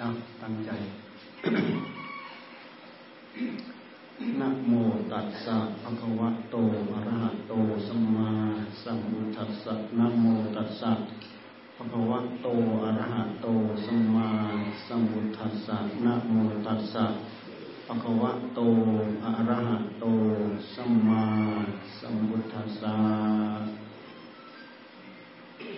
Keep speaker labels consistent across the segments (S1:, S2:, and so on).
S1: นะตั้งใจนะโมตัสสะภะคะวะโตอะระหะโตสัมมาสัมพุทธัสสะนะโมตัสสะภะคะวะโตอะระหะโตสัมมาสัมพุทธัสสะนะโมตัสสะภะคะวะโตอะระหะโตสัมมาสัมพุทธัสสะ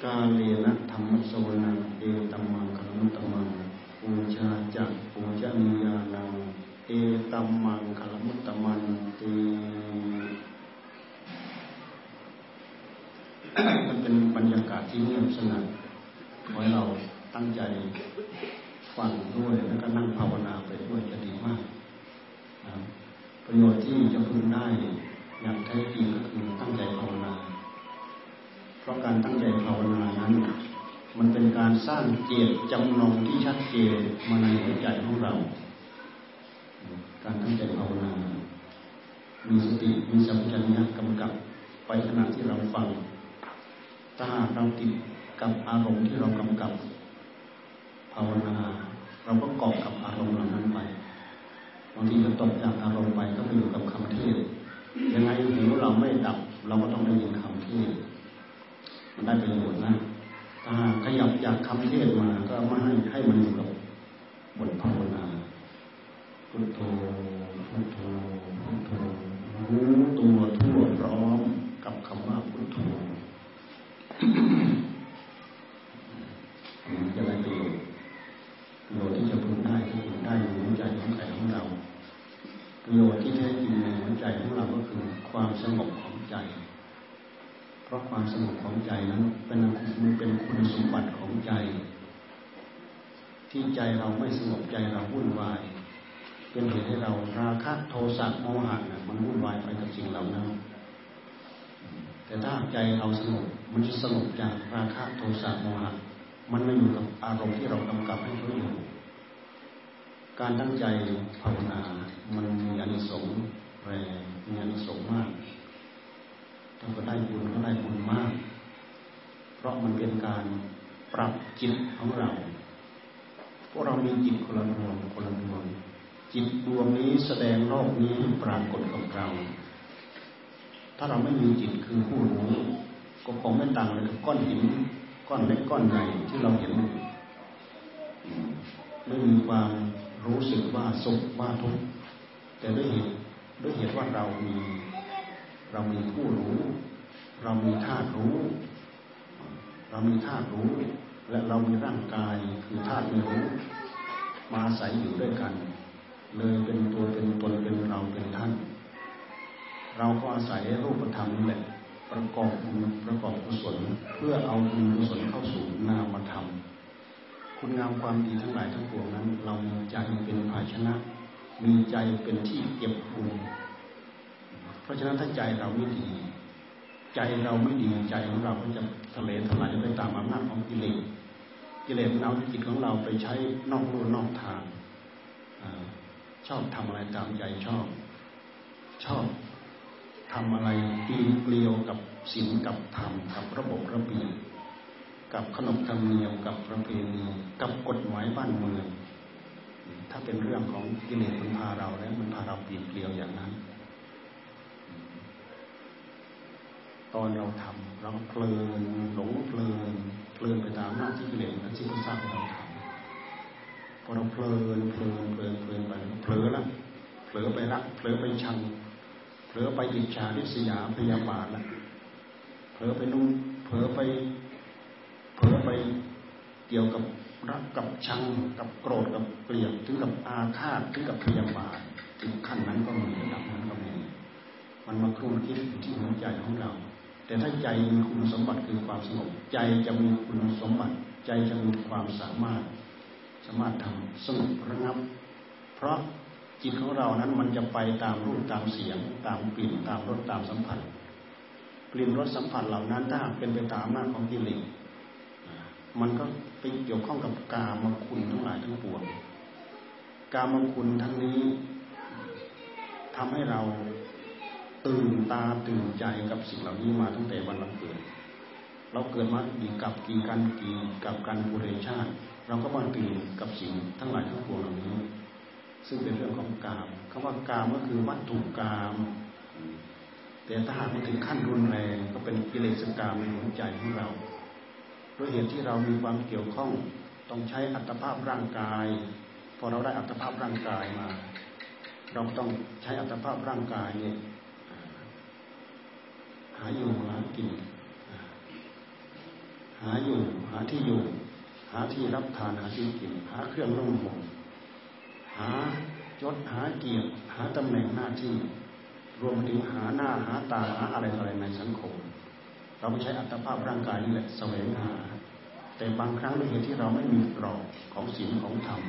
S1: กาเลนะธรรมสวนังเอตัมมังคัมตัมมัง ปูชาจักปูชนียานังเอตัมมังคัมุตตมันตีมันเป็นบรรยากาศที่เงียบสงัดขอให้เราตั้งใจฟังด้วยแล้วก็นั่งภาวนาไปด้วยจะดีมากประโยชน์ที่จะพึงได้อย่างแท้จริงก็คือตั้งใจภาวนา เพราะการตั้งใจภาวนานั้น มันเป็นการสร้างเจตจำนงที่ชัดเจนมาในหัวใจของเรา การตั้งใจภาวนา มีสติ มีสัมผัสญะกำกับไปขณะที่เราฟัง ถ้าเราติดกับอารมณ์ที่เรากำกับ ภาวนา เราก็เกาะกับอารมณ์เหล่านั้นไป บางทีเราตกจากอารมณ์ไปก็ไปอยู่กับคำเทศยังไงหูเราไม่ดับ เราก็ต้องได้ยินคำเทศมันได้ประโยชน์นะ ขยับจากคำเทศมาก็มาให้ให้มันอยู่กับบทภาวนาพุทโธพุทโธพุทโธรู้ตัวทั่วพร้อมกับคำว่าพุทโธจะได้ประโยชน์ประโยชน์ที่จะพึงได้ที่พึงได้ในหัวใจของใครของเราประโยชน์ที่แท้จริงในหัวใจของเราก็คือความสงบของใจ เพราะความสงบของใจนั้นเป็นมันเป็นคุณสมบัติของใจ ที่ใจเราไม่สงบใจเราวุ่นวายเป็นเหตุให้เราราคะโทสะโมหะนะมันวุ่นวายไปกับสิ่งเหล่านั้น แต่ถ้าใจเราสงบมันจะสงบจากราคะโทสะโมหะมันไม่อยู่กับอารมณ์ที่เรากำกับให้เขาอยู่ การตั้งใจภาวนา มันมีอานิสงส์แรงมีอานิสงส์มาก เราก็ได้บุญก็ได้บุญมาก เพราะมันเป็นการปรับจิตของเราพวกเรามีจิตคนละดวงคนละดวงจิตดวงนี้แสดงโลกนี้ปรากฏกับเรา ถ้าเราไม่มีจิตคือผู้รู้ก็คงไม่ต่างเลยกับก้อนหินก้อนเล็กก้อนใหญ่ที่เราเห็นไม่มีความรู้สึกว่าสุขว่าทุกข์แต่ด้วยเหตุด้วยเหตุว่าเรามี เรามีผู้รู้ เรามีธาตุรู้ เรามีธาตุรู้ และเรามีร่างกายคือธาตุรู้ มาอาศัยอยู่ด้วยกัน เลยเป็นตัวเป็นตนเป็นเราเป็นท่าน เราก็อาศัยรูปธรรมนี่แหละประกอบประกอบกุศลเพื่อเอาบุญกุศลเข้าสู่นามธรรม คุณงามความดีทั้งหลายทั้งปวงนั้น เรามีใจเป็นภาชนะ มีใจเป็นที่เก็บบุญ ราะฉะนั้นถ้าใจเราไม่ดี ใจเราไม่ดีใจของเราก็จะทะเลถลายไปตามอำนาจของกิเลสกิเลสเอาจิตของเราไปใช้นอกลู่นอกทางชอบทำอะไรตามใจชอบ ชอบทำอะไรปีเกลียวกับศีลกับธรรมกับระบบระเบียบกับขนบธรรมเนียมกับประเพณีกับกฎหมายบ้านเมือง ถ้าเป็นเรื่องของกิเลสมันพาเราแล้วมันพาเราปีเกลียวอย่างนั้น ตอนเราทำเราเพลินหลงเพลินเพลินไปตามหน้าที่กิเลสนั้นที่เขาสร้างให้เราทำพอเราเพลินเพลินเพลินเพลินไปเผลอแล้วเผลอไปรักเผลอไปชังเผลอไปอิจฉาริษยาพยาบาทแล้วเผลอไปนุ่งเผลอไปเผลอไปเกี่ยวกับรักกับชังกับโกรธกับเกลียดถึงกับอาฆาตถึงกับพยาบาทถึงขั้นนั้นก็มีระดับนั้นก็มีมันมาครุ่นคิดที่หัวใจของเรา แต่ถ้าใจมีคุณสมบัติคือความสงบใจจะมีคุณสมบัติ ใจจะมีความสามารถ สามารถทำสงบระงับ เพราะจิตของเรานั้นมันจะไปตามรูปตามเสียง ตามกลิ่นตามรสตามสัมผัสกลิ่นรสสัมผัสเหล่านั้นถ้าเป็นไปตามหน้าของกิเลสมันก็ไปเกี่ยวข้องกับกามคุณทั้งหลายทั้งปวงกามคุณทั้งนี้ทำให้เรา ตื่นตาตื่นใจกับสิ่งเหล่านี้มาตั้งแต่วันเราเกิด เราเกิดมากี่กับกี่กันกี่กับกันบุเรชาติ เราก็มาตื่นกับสิ่งทั้งหลายทั้งปวงเหล่านี้ ซึ่งเป็นเรื่องของกามคำว่ากามก็คือวัตถุกาม แต่ถ้าหากมันถึงขั้นรุนแรงก็เป็นกิเลสกามในหัวใจของเราด้วยเหตุที่เรามีความเกี่ยวข้องต้องใช้อัตภาพร่างกาย พอเราได้อัตภาพร่างกายมา เราต้องใช้อัตภาพร่างกายเนี่ยาอยู่หากิน หาอยู่ หาที่อยู่ หาที่รับทานหาที่กิน หาเครื่องร่มห่มหายศหาเกียรติหาตำแหน่งหน้าที่ รวมถึงหาหน้าหาตาหาอะไรอะไรในสังคม เราไม่ใช้อัตภาพร่างกายนี่แหละแสวงหา แต่บางครั้งด้วยเหตุที่เราไม่มีกรอบของศีลของธรรม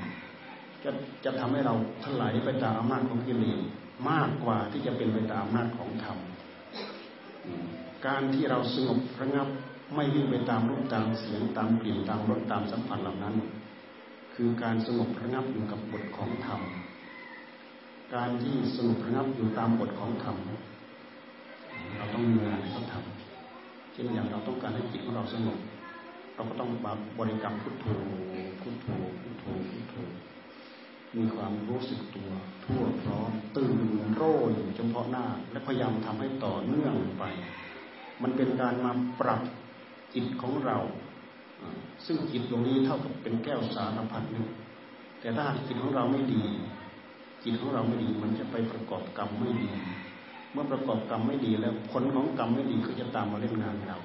S1: จะจะทำให้เราถลายไปตามอำนาจของกิเลสมากกว่าที่จะเป็นไปตามอำนาจของธรรม การที่เราสงบระงับไม่วิ่งไปตามรูปตามเสียงตามกลิ่นตามรสตามสัมผัสเหล่านั้น คือการสงบระงับอยู่กับบทของธรรม การที่สงบระงับอยู่ตามบทของธรรมเราต้องมีงานต้องทำเช่นอย่างเราต้องการให้จิตของเราสงบ เราก็ต้องบริกรรมพุทโธพุทโธพุทโธพุทโธ มีความรู้สึกตัว ทั่วพร้อมตื่นโร่อยู่เฉพาะหน้า และพยายามทำให้ต่อเนื่องไป มันเป็นการมาปรับจิตของเรา ซึ่งจิตตรงนี้เท่ากับเป็นแก้วสารพัดนึงแต่ถ้าจิตของเราไม่ดี จิตของเราไม่ดีมันจะไปประกอบกรรมไม่ดี เมื่อประกอบกรรมไม่ดีแล้วผลของกรรมไม่ดีก็จะตามมาเล่นงานเรา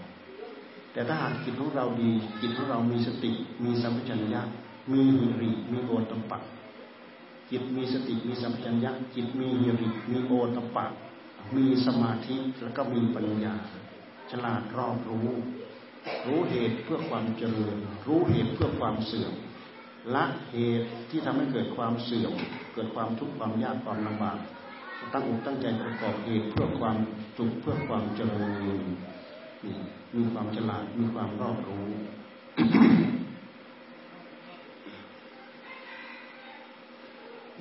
S1: แต่ถ้าหากจิตของเราดี จิตของเรามีสติ มีสัมปชัญญะมีหิริมีโอตปะ จิตมีสติมีสัมปชัญญะจิตมีหิริมีโอตปะ มีสมาธิแล้วก็มีปัญญา ฉลาดรอบรู้ รู้เหตุเพื่อความเจริญ รู้เหตุเพื่อความเสื่อมละเหตุที่ทำให้เกิดความเสื่อม เกิดความทุกข์ความยากความลำบากตั้งอกตั้งใจประกอบเหตุเพื่อความสุขเพื่อความเจริญมีความฉลาดมีความรอบรู้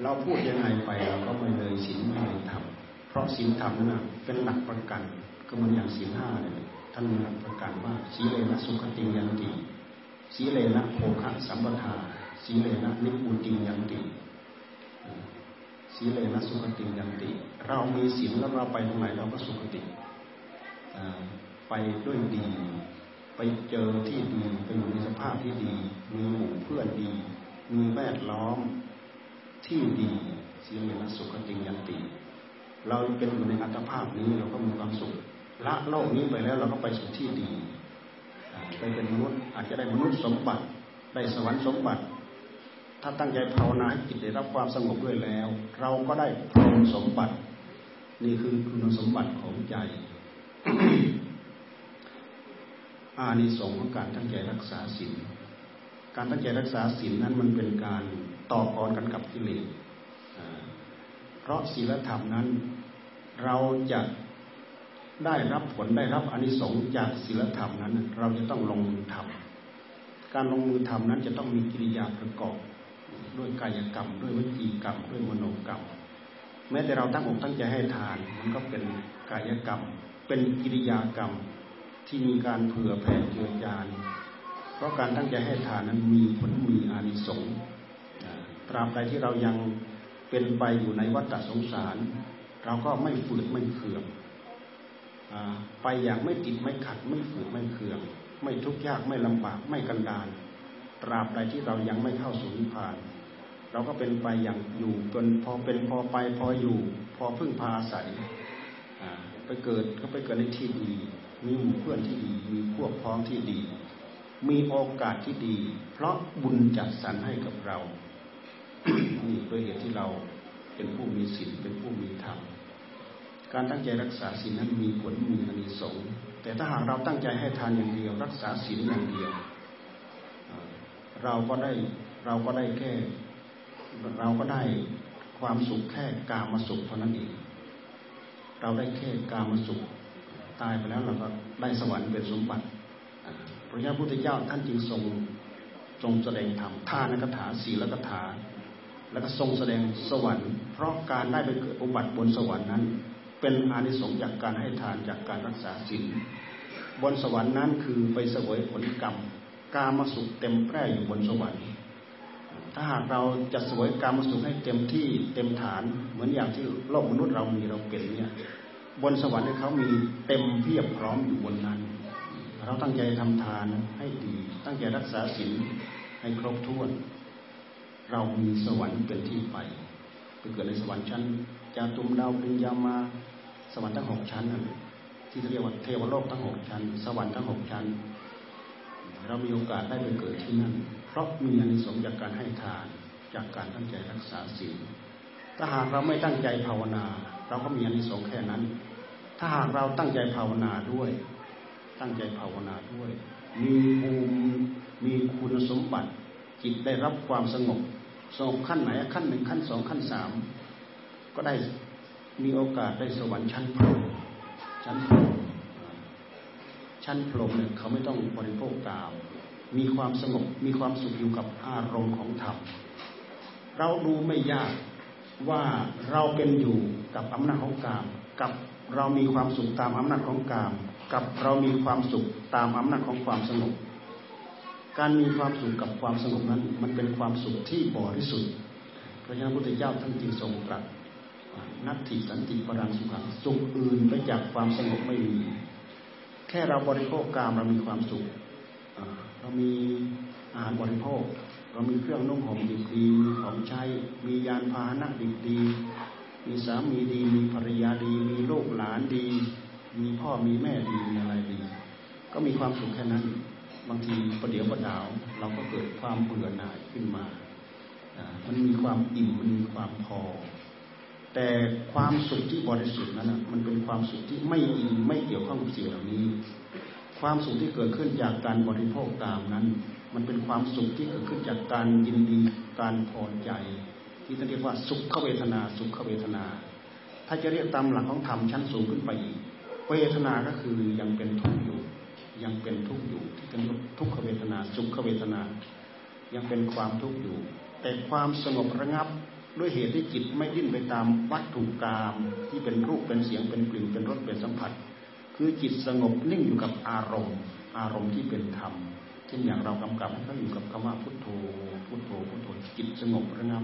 S1: เราพูดยังไงไปเราก็ไม่เลยศีลไม่เลยทำเพราะศีลธรรมนั่นเป็นหลักประกันก็เหมือนอย่างศีลห้าเลยท่านหลักประกาศว่าสีเลนะสุขติยันติสีเลนะโภคะสัมปทาสีเลนะนิพุติยันติสีเลนะสุขติยันติ เรามีศีลแล้วเราไปตรงไหนเราก็สุขติไปด้วยดี ไปเจอที่ดีไปอยู่ในสภาพที่ดี มีหมู่เพื่อนดี มีแวดล้อม ที่ดีสีเลนสุขติงยันติ เราเป็นอยู่ในอัตภาพนี้เราก็มีความสุขละโลกนี้ไปแล้วเราก็ไปสู่ที่ดีไปเป็นมนุษย์อาจจะได้มนุษย์สมบัติได้สวรรค์สมบัติ ถ้าตั้งใจภาวนาจิตได้รับความสงบด้วยแล้ว เราก็ได้พรหมสมบัติ นี่คือคุณสมบัติของใจอานิสงส์ของการตั้งใจรักษาศีลการตั้งใจรักษาศีลนั้นมันเป็นการ ต่อกรกันกับกิเลสเพราะศีลธรรมนั้น เราจะได้รับผลได้รับอนิสงส์จากศีลธรรมนั้น เราจะต้องลงมือทำการลงมือทำนั้นจะต้องมีกิริยาประกอบ ด้วยกายกรรม ด้วยวิจีกรรม ด้วยมโนกรรม แม้แต่เราตั้งอกตั้งใจให้ทาน มันก็เป็นกายกรรม เป็นกิริยากรรมที่มีการเผื่อแผ่เจือจานเพราะการตั้งใจให้ทานนั้นมีผลมีอานิสงส์ ตราบใดที่เรายังเป็นไปอยู่ในวัฏสงสาร เราก็ไม่ฝืดไม่เคืองไปอย่างไม่ติดไม่ขัด ไม่ฝืดไม่เคือง ไม่ทุกข์ยากไม่ลำบากไม่กันดานตราบใดที่เรายังไม่เข้าสู่นิพพาน เราก็เป็นไปอย่างอยู่จนพอเป็นพอไปพออยู่ พอพึ่งพาอาศัยไปเกิดก็ไปเกิดในที่ดี มีหมู่เพื่อนที่ดี มีพวกพ้องที่ดี มีโอกาสที่ดี เพราะบุญจัดสรรให้กับเรา นี่ด้วยเหตุที่เราเป็นผู้มีศีลเป็นผู้มีธรรมการตั้งใจรักษาศีลนั้นมีผลมีอานิสงส์แต่ถ้าหากเราตั้งใจให้ทานอย่างเดียว รักษาศีลอย่างเดียว เราก็ได้เราก็ได้แค่เราก็ได้ความสุขแค่กามาสุขเท่านั้นเองเราได้แค่กามาสุขตายไปแล้วเราก็ได้สวรรค์เป็นสมบัติพระยาพุทธเจ้าท่านจึงทรงทรงแสดงธรรมทานกถาศีลกถา แล้วก็ทรงแสดงสวรรค์ เพราะการได้ไปเกิดอุบัติบนสวรรค์นั้น เป็นอานิสงส์จากการให้ทานจากการรักษาศีลบนสวรรค์นั้นคือไปเสวยผลกรรมกามาสุขเต็มแพร่อยู่บนสวรรค์ ถ้าหากเราจะสวยกามาสุขให้เต็มที่เต็มฐาน เหมือนอย่างที่โลกมนุษย์เรามีเราเป็นเนี่ย บนสวรรค์เขามีเต็มเพียบพร้อมอยู่บนนั้น เราตั้งใจทำทานให้ดี ตั้งใจรักษาศีลให้ครบถ้วน เรามีสวรรค์เป็นที่ไปไปเกิดในสวรรค์ชั้นจาตุมดาวปริญญามา สวรรค์ทั้งหกชั้นนั่นที่เรียกว่าเทวโลกทั้งหกชั้น สวรรค์ทั้งหกชั้น เรามีโอกาสได้ไปเกิดที่นั่น เพราะมีอนิสงส์จากการให้ทานจากการตั้งใจรักษาศีลถ้าหากเราไม่ตั้งใจภาวนา เราก็มีอนิสงส์แค่นั้น ถ้าหากเราตั้งใจภาวนาด้วย ตั้งใจภาวนาด้วย มีภูมิมีคุณสมบัติจิตได้รับความสงบ สงขั้นไหนขั้นหนึ่งขั้นสองขั้นสามก็ได้มีโอกาสได้สวรรค์ชั้นพรหมชั้นพรหมชั้นพรหมเนี่ยเขาไม่ต้องบริโภคกาม มีความสงบมีความสุขอยู่กับอารมณ์ของธรรมเราดูไม่ยากว่าเราเป็นอยู่กับอำนาจของกาม กับเรามีความสุขตามอำนาจของกาม กับเรามีความสุขตามอำนาจของความสงบ การมีความสุขกับความสงบนั้น มันเป็นความสุขที่บริสุทธิ์พระยาพุทธเจ้าท่านจึงทรงตรัสนัตถิสันติปรังสุขังสุขอื่นไปจากความสงบไม่มี แค่เราบริโภคกามเรามีความสุขเรามีอาหารบริโภค เรามีเครื่องนุ่งห่มดีดีมีของใช้มียานพาหนะดีดีมีสามีดี มีภรรยาดี มีลูกหลานดี มีพ่อมีแม่ดีมีอะไรดี ก็มีความสุขแค่นั้น บางทีประเดี๋ยวประดาว เราก็เกิดความเบื่อหน่ายขึ้นมา มันมีความอิ่มมันมีความพอ แต่ความสุขที่บริสุทธิ์นั้นมันเป็นความสุขที่ไม่อินไม่เกี่ยวข้องกับสิ่งเหล่านี้ ความสุขที่เกิดขึ้นจากการบริโภคตามนั้น มันเป็นความสุขที่เกิดขึ้นจากการยินดีการพอใจ ที่เรียกว่าสุขเวทนาสุขเวทนา ถ้าจะเรียกตามหลักของธรรมชั้นสูงขึ้นไปอีกเวทนาก็คือยังเป็นทุกข์อยู่ ยังเป็นทุกข์อยู่ที่เป็นทุกขเวทนาสุขเวทนา ยังเป็นความทุกข์อยู่ แต่ความสงบระงับด้วยเหตุที่จิตไม่ดิ้นไปตามวัตถุกรรมที่เป็นรูปเป็นเสียงเป็นกลิ่นเป็นรสเป็นสัมผัส คือจิตสงบนิ่งอยู่กับอารมณ์ อารมณ์ที่เป็นธรรมเช่นอย่างเรากำกับให้เขาอยู่กับคำว่าพุทโธพุทโธพุทโธจิตสงบระงับ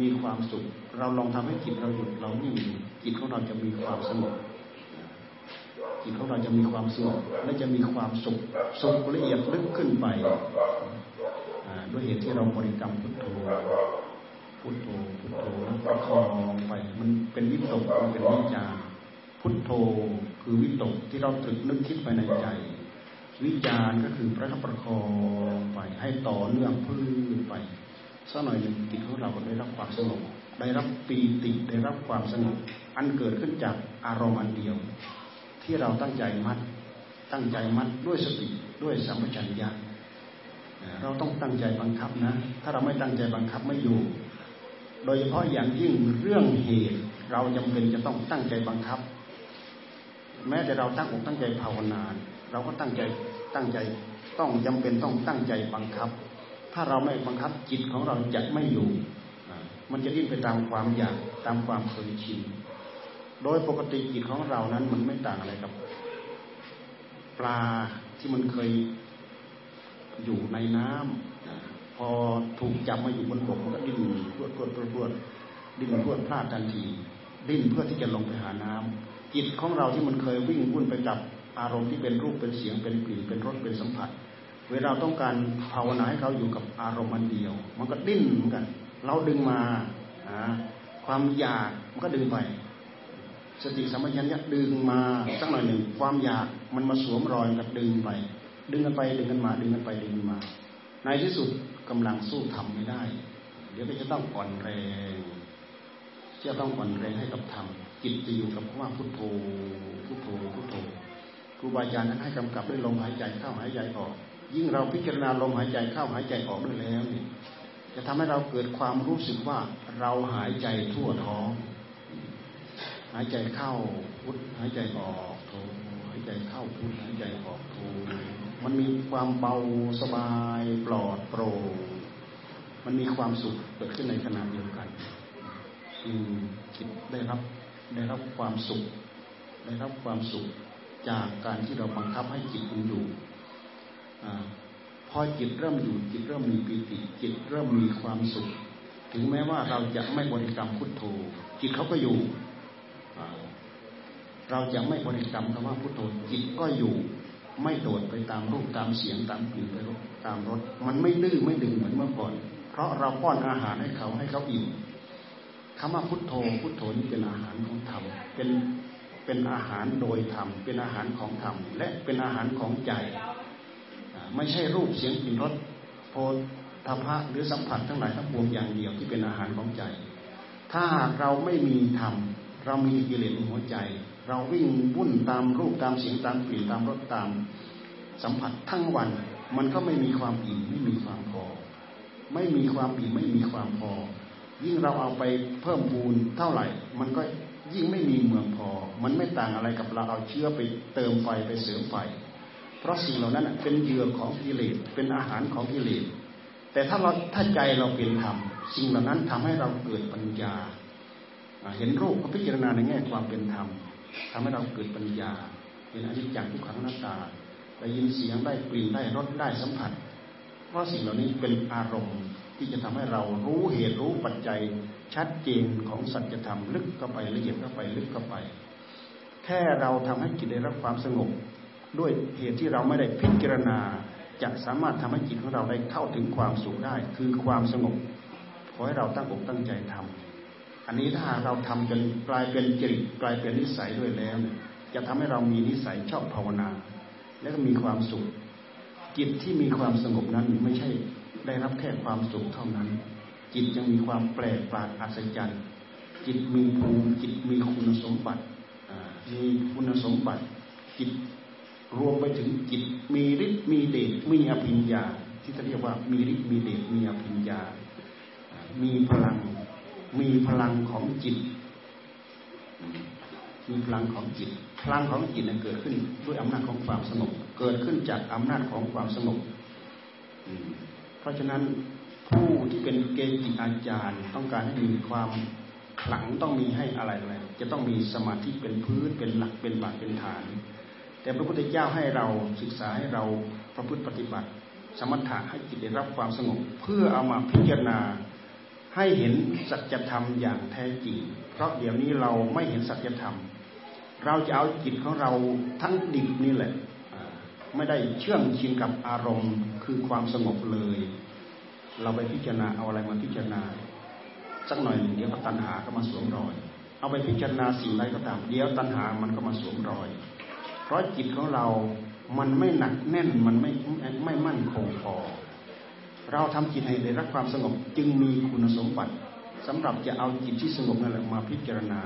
S1: มีความสุข เราลองทำให้จิตเราหยุดเรานิ่งจิตของเราจะมีความสงบ จิตของเราจะมีความสงบและจะมีความสุขสุขละเอียดลึกขึ้นไปด้วยเหตุที่เราบริกรรมพุทโธพุทโธพุทโธแล้วประคองไปมันเป็นวิตกมันเป็นวิจารพุทโธคือวิตกที่เราตรึกนึกคิดไปในใจ วิจารก็คือประคับประคองไปให้ต่อเนื่องพื้นไปสักหน่อยหนึ่งจิตของเราก็ได้รับความสงบได้รับปีติได้รับความสงบอันเกิดขึ้นจากอารมณ์อันเดียว ที่เราตั้งใจมัด ตั้งใจมัดด้วยสติด้วยสัมปชัญญะเราต้องตั้งใจบังคับนะ ถ้าเราไม่ตั้งใจบังคับไม่อยู่ โดยเฉพาะอย่างยิ่งเรื่องเหตุ เราจำเป็นจะต้องตั้งใจบังคับ แม้แต่เราตั้งอกตั้งใจภาวนาเราก็ตั้งใจตั้งใจต้องจำเป็นต้องตั้งใจบังคับ ถ้าเราไม่บังคับจิตของเราจะไม่อยู่ มันจะดิ้นไปตามความอยากตามความเคยชิน โดยปกติจิตของเรานั้นมันไม่ต่างอะไรกับ ปลาที่มันเคยอยู่ในน้ำพอถูกจับมาอยู่บนบกมันก็ดิ้นพรวดพรวดพรวดพรวดดิ้นพรวดพลาดทันที ดิ้นเพื่อที่จะลงไปหาน้ำจิตของเราที่มันเคยวิ่งวุ่นไปกับอารมณ์ที่เป็นรูปเป็นเสียงเป็นกลิ่นเป็นรสเป็นสัมผัส เวลาต้องการภาวนาให้เขาอยู่กับอารมณ์มันเดียว มันก็ดิ้นเหมือนกัน เราดึงมาความอยากมันก็ดึงไป สติสัมปชัญญะดึงมาสักหน่อยหนึ่งความอยากมันมาสวมรอยกับดึงไป ดึงกันไปดึงกันมาดึงกันไปดึงกันมา ในที่สุดกำลังสู้ทำไม่ได้ เดี๋ยวก็จะต้องอ่อนแรงจะต้องอ่อนแรงให้กับธรรมจิตจะอยู่กับว่าพุทโธพุทโธพุทโธครูบาอาจารย์นั้นให้กำกับด้วยลมหายใจเข้าหายใจออก ยิ่งเราพิจารณาลมหายใจเข้าหายใจออกด้วยแล้วเนี่ยจะทำให้เราเกิดความรู้สึกว่าเราหายใจทั่วท้อง หายใจเข้าพุทหายใจออกโธหายใจเข้าพุทหายใจออกโธมันมีความเบาสบายปลอดโปร่งมันมีความสุขเกิดขึ้นในขณะเดียวกันจิตได้รับได้รับความสุข ได้รับความสุขจากการที่เราบังคับให้จิตมันอยู่พอจิตเริ่มอยู่จิตเริ่มมีปิติ จิตเริ่มมีความสุข ถึงแม้ว่าเราจะไม่บริกรรมพุทโธ จิตเขาก็อยู่ เราจะไม่บริกรรมคำว่าพุทโธจิตก็อยู่ไม่โดดไปตามรูปตามเสียงตามกลิ่นไปตามรสมันไม่ดื้อไม่ดึงเหมือนเมื่อก่อน เพราะเราป้อนอาหารให้เขาให้เขาอิ่มคำว่าพุทโธพุทโธนี่เป็นอาหารของธรรมเป็นเป็นอาหารโดยธรรมเป็นอาหารของธรรมและเป็นอาหารของใจ ไม่ใช่รูปเสียงกลิ่นรสโพธพะหรือสัมผัสทั้งหลายทั้งปวงอย่างเดียวที่เป็นอาหารของใจ ถ้าเราไม่มีธรรม เรามีกิเลสในหัวใจ เราวิ่งวุ่นตามรูปตามเสียงตามกลิ่นตามรสตาม สัมผัสทั้งวัน มันก็ไม่มีความอิ่มไม่มีความพอ ไม่มีความอิ่มไม่มีความพอ ยิ่งเราเอาไปเพิ่มพูนเท่าไหร่ มันก็ยิ่งไม่มีเมืองพอ มันไม่ต่างอะไรกับเราเอาเชื้อไปเติมไฟไปเสริมไฟ เพราะสิ่งเหล่านั้นเป็นเหยื่อของกิเลส เป็นอาหารของกิเลส แต่ถ้าเราถ้าใจเราเป็นธรรม สิ่งเหล่านั้นทำให้เราเกิดปัญญา เห็นรูปก็พิจารณาในแง่ความเป็นธรรมทำให้เราเกิดปัญญาเห็นอนิจจังทุกขังหน้าตาได้ยินเสียงได้กลิ่นได้รสได้สัมผัส เพราะสิ่งเหล่านี้เป็นอารมณ์ที่จะทำให้เรารู้เหตุรู้ปัจจัยชัดเจนของสัจธรรมลึกเข้าไปละเอียดเข้าไปลึกเข้าไป แค่เราทำให้จิตได้รับความสงบ ด้วยเหตุที่เราไม่ได้พิจารณาจะสามารถทำให้จิตของเราได้เข้าถึงความสุขได้ คือความสงบขอให้เราตั้งอกตั้งใจทำ อันนี้ถ้าเราทำจนกลายเป็นจริตกลายเป็นนิสัยด้วยแล้วเนี่ยจะทำให้เรามีนิสัยชอบภาวนา และก็มีความสุข จิตที่มีความสงบนั้นไม่ใช่ได้รับแค่ความสุขเท่านั้น จิตยังมีความแปลกประหลาดอัศจรรย์จิตมีภูมิจิตมีคุณสมบัติมีคุณสมบัติ จิตรวมไปถึงจิตมีฤทธิ์มีเดชมีอภิญญา ที่จะเรียกว่ามีฤทธิ์มีเดชมีอภิญญา มีพลัง มีพลังของจิต มีพลังของจิต พลังของจิตเกิดขึ้นด้วยอำนาจของความสงบเกิดขึ้นจากอำนาจของความสงบเพราะฉะนั้นผู้ที่เป็นเกจิอาจารย์ ต้องการให้มีความขลังต้องมีให้อะไรอะไรจะต้องมีสมาธิเป็นพื้นเป็นหลักเป็นบาทเป็นฐาน แต่พระพุทธเจ้าให้เราศึกษาให้เราประพฤติปฏิบัติ สมถะให้จิตได้รับความสงบ เพื่อเอามาพิจารณา ให้เห็นสัจธรรมอย่างแท้จริง เพราะเดี๋ยวนี้เราไม่เห็นสัจธรรม เราจะเอาจิตของเราทั้งดิบนี่แหละ ไม่ได้เชื่องชินกับอารมณ์คือความสงบเลย เราไปพิจารณาเอาอะไรมาพิจารณา สักหน่อยเดี๋ยวตัณหาก็มาสวมรอย เอาไปพิจารณาสิ่งใดก็ตาม เดี๋ยวตัณหามันก็มาสวมรอย เพราะจิตของเรา มันไม่หนักแน่น มันไม่ไม่มั่นคงพอ เราทำจิตให้ได้รับความสงบจึงมีคุณสมบัติสำหรับจะเอาจิตที่สงบนั่นแหละมาพิจารณา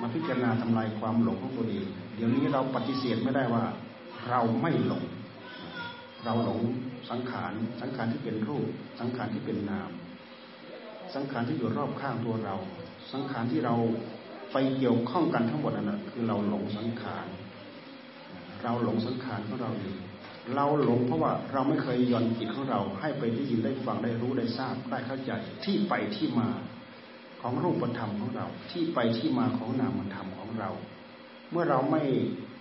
S1: มาพิจารณาทำลายความหลงของตัวเองเดี๋ยวนี้เราปฏิเสธไม่ได้ว่าเราไม่หลง เราหลงสังขารสังขารที่เป็นรูป สังขารที่เป็นนาม สังขารที่อยู่รอบข้างตัวเรา สังขารที่เราไปเกี่ยวข้องกันทั้งหมดนั่นคือเราหลงสังขารเราหลงสังขารของเราเอง เราหลงเพราะว่าเราไม่เคยย่อนจิตของเรา ให้ไปได้ยินได้ฟังได้รู้ได้ทราบได้เข้าใจที่ไปที่มาของรูปธรรมของเรา ที่ไปที่มาของนามธรรมของเรา เมื่อเราไม่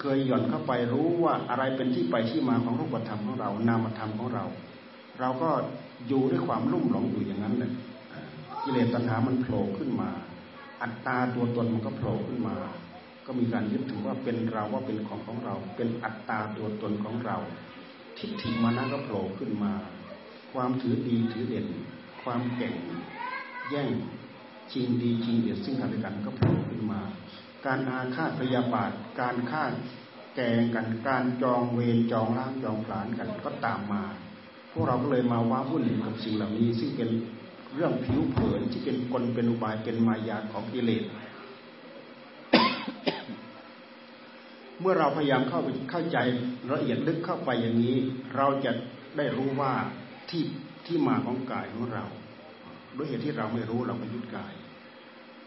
S1: เคยหย่อนเข้าไปรู้ว่าอะไรเป็นที่ไปที่มาของรูปธรรมของเรา นามธรรมของเรา เราก็อยู่ด้วยความรุ่มหลงอยู่อย่างนั้นเลยกิเลสตัณหามันโผล่ขึ้นมา อัตตาตัวตนมันก็โผล่ขึ้นมา ก็มีการยึดถือว่าเป็นเราว่าเป็นของของเรา เป็นอัตตาตัวตนของเรา ทิฏฐิมานะก็โผล่ขึ้นมา ความถือดีถือเด่น ความเก่ง แย่งจริงดีจริงเดียดซึ่งกันและกันก็โผล่ขึ้นมา การอาฆาตพยาบาท การฆ่าแกงกันการจองเวรจองล้างจองผลาญกันก็ตามมา พวกเราก็เลยมาว้าวุ่นกับสิ่งเหล่านี้ ซึ่งเป็นเรื่องผิวเผินที่เป็นกลเป็นอุบายเป็นมายาของกิเลส เมื่อเราพยายามเข้าไปเข้าใจละเอียดลึกเข้าไปอย่างนี้ เราจะได้รู้ว่าที่ที่มาของกายของเราด้วยเหตุที่เราไม่รู้เราไปยึดกาย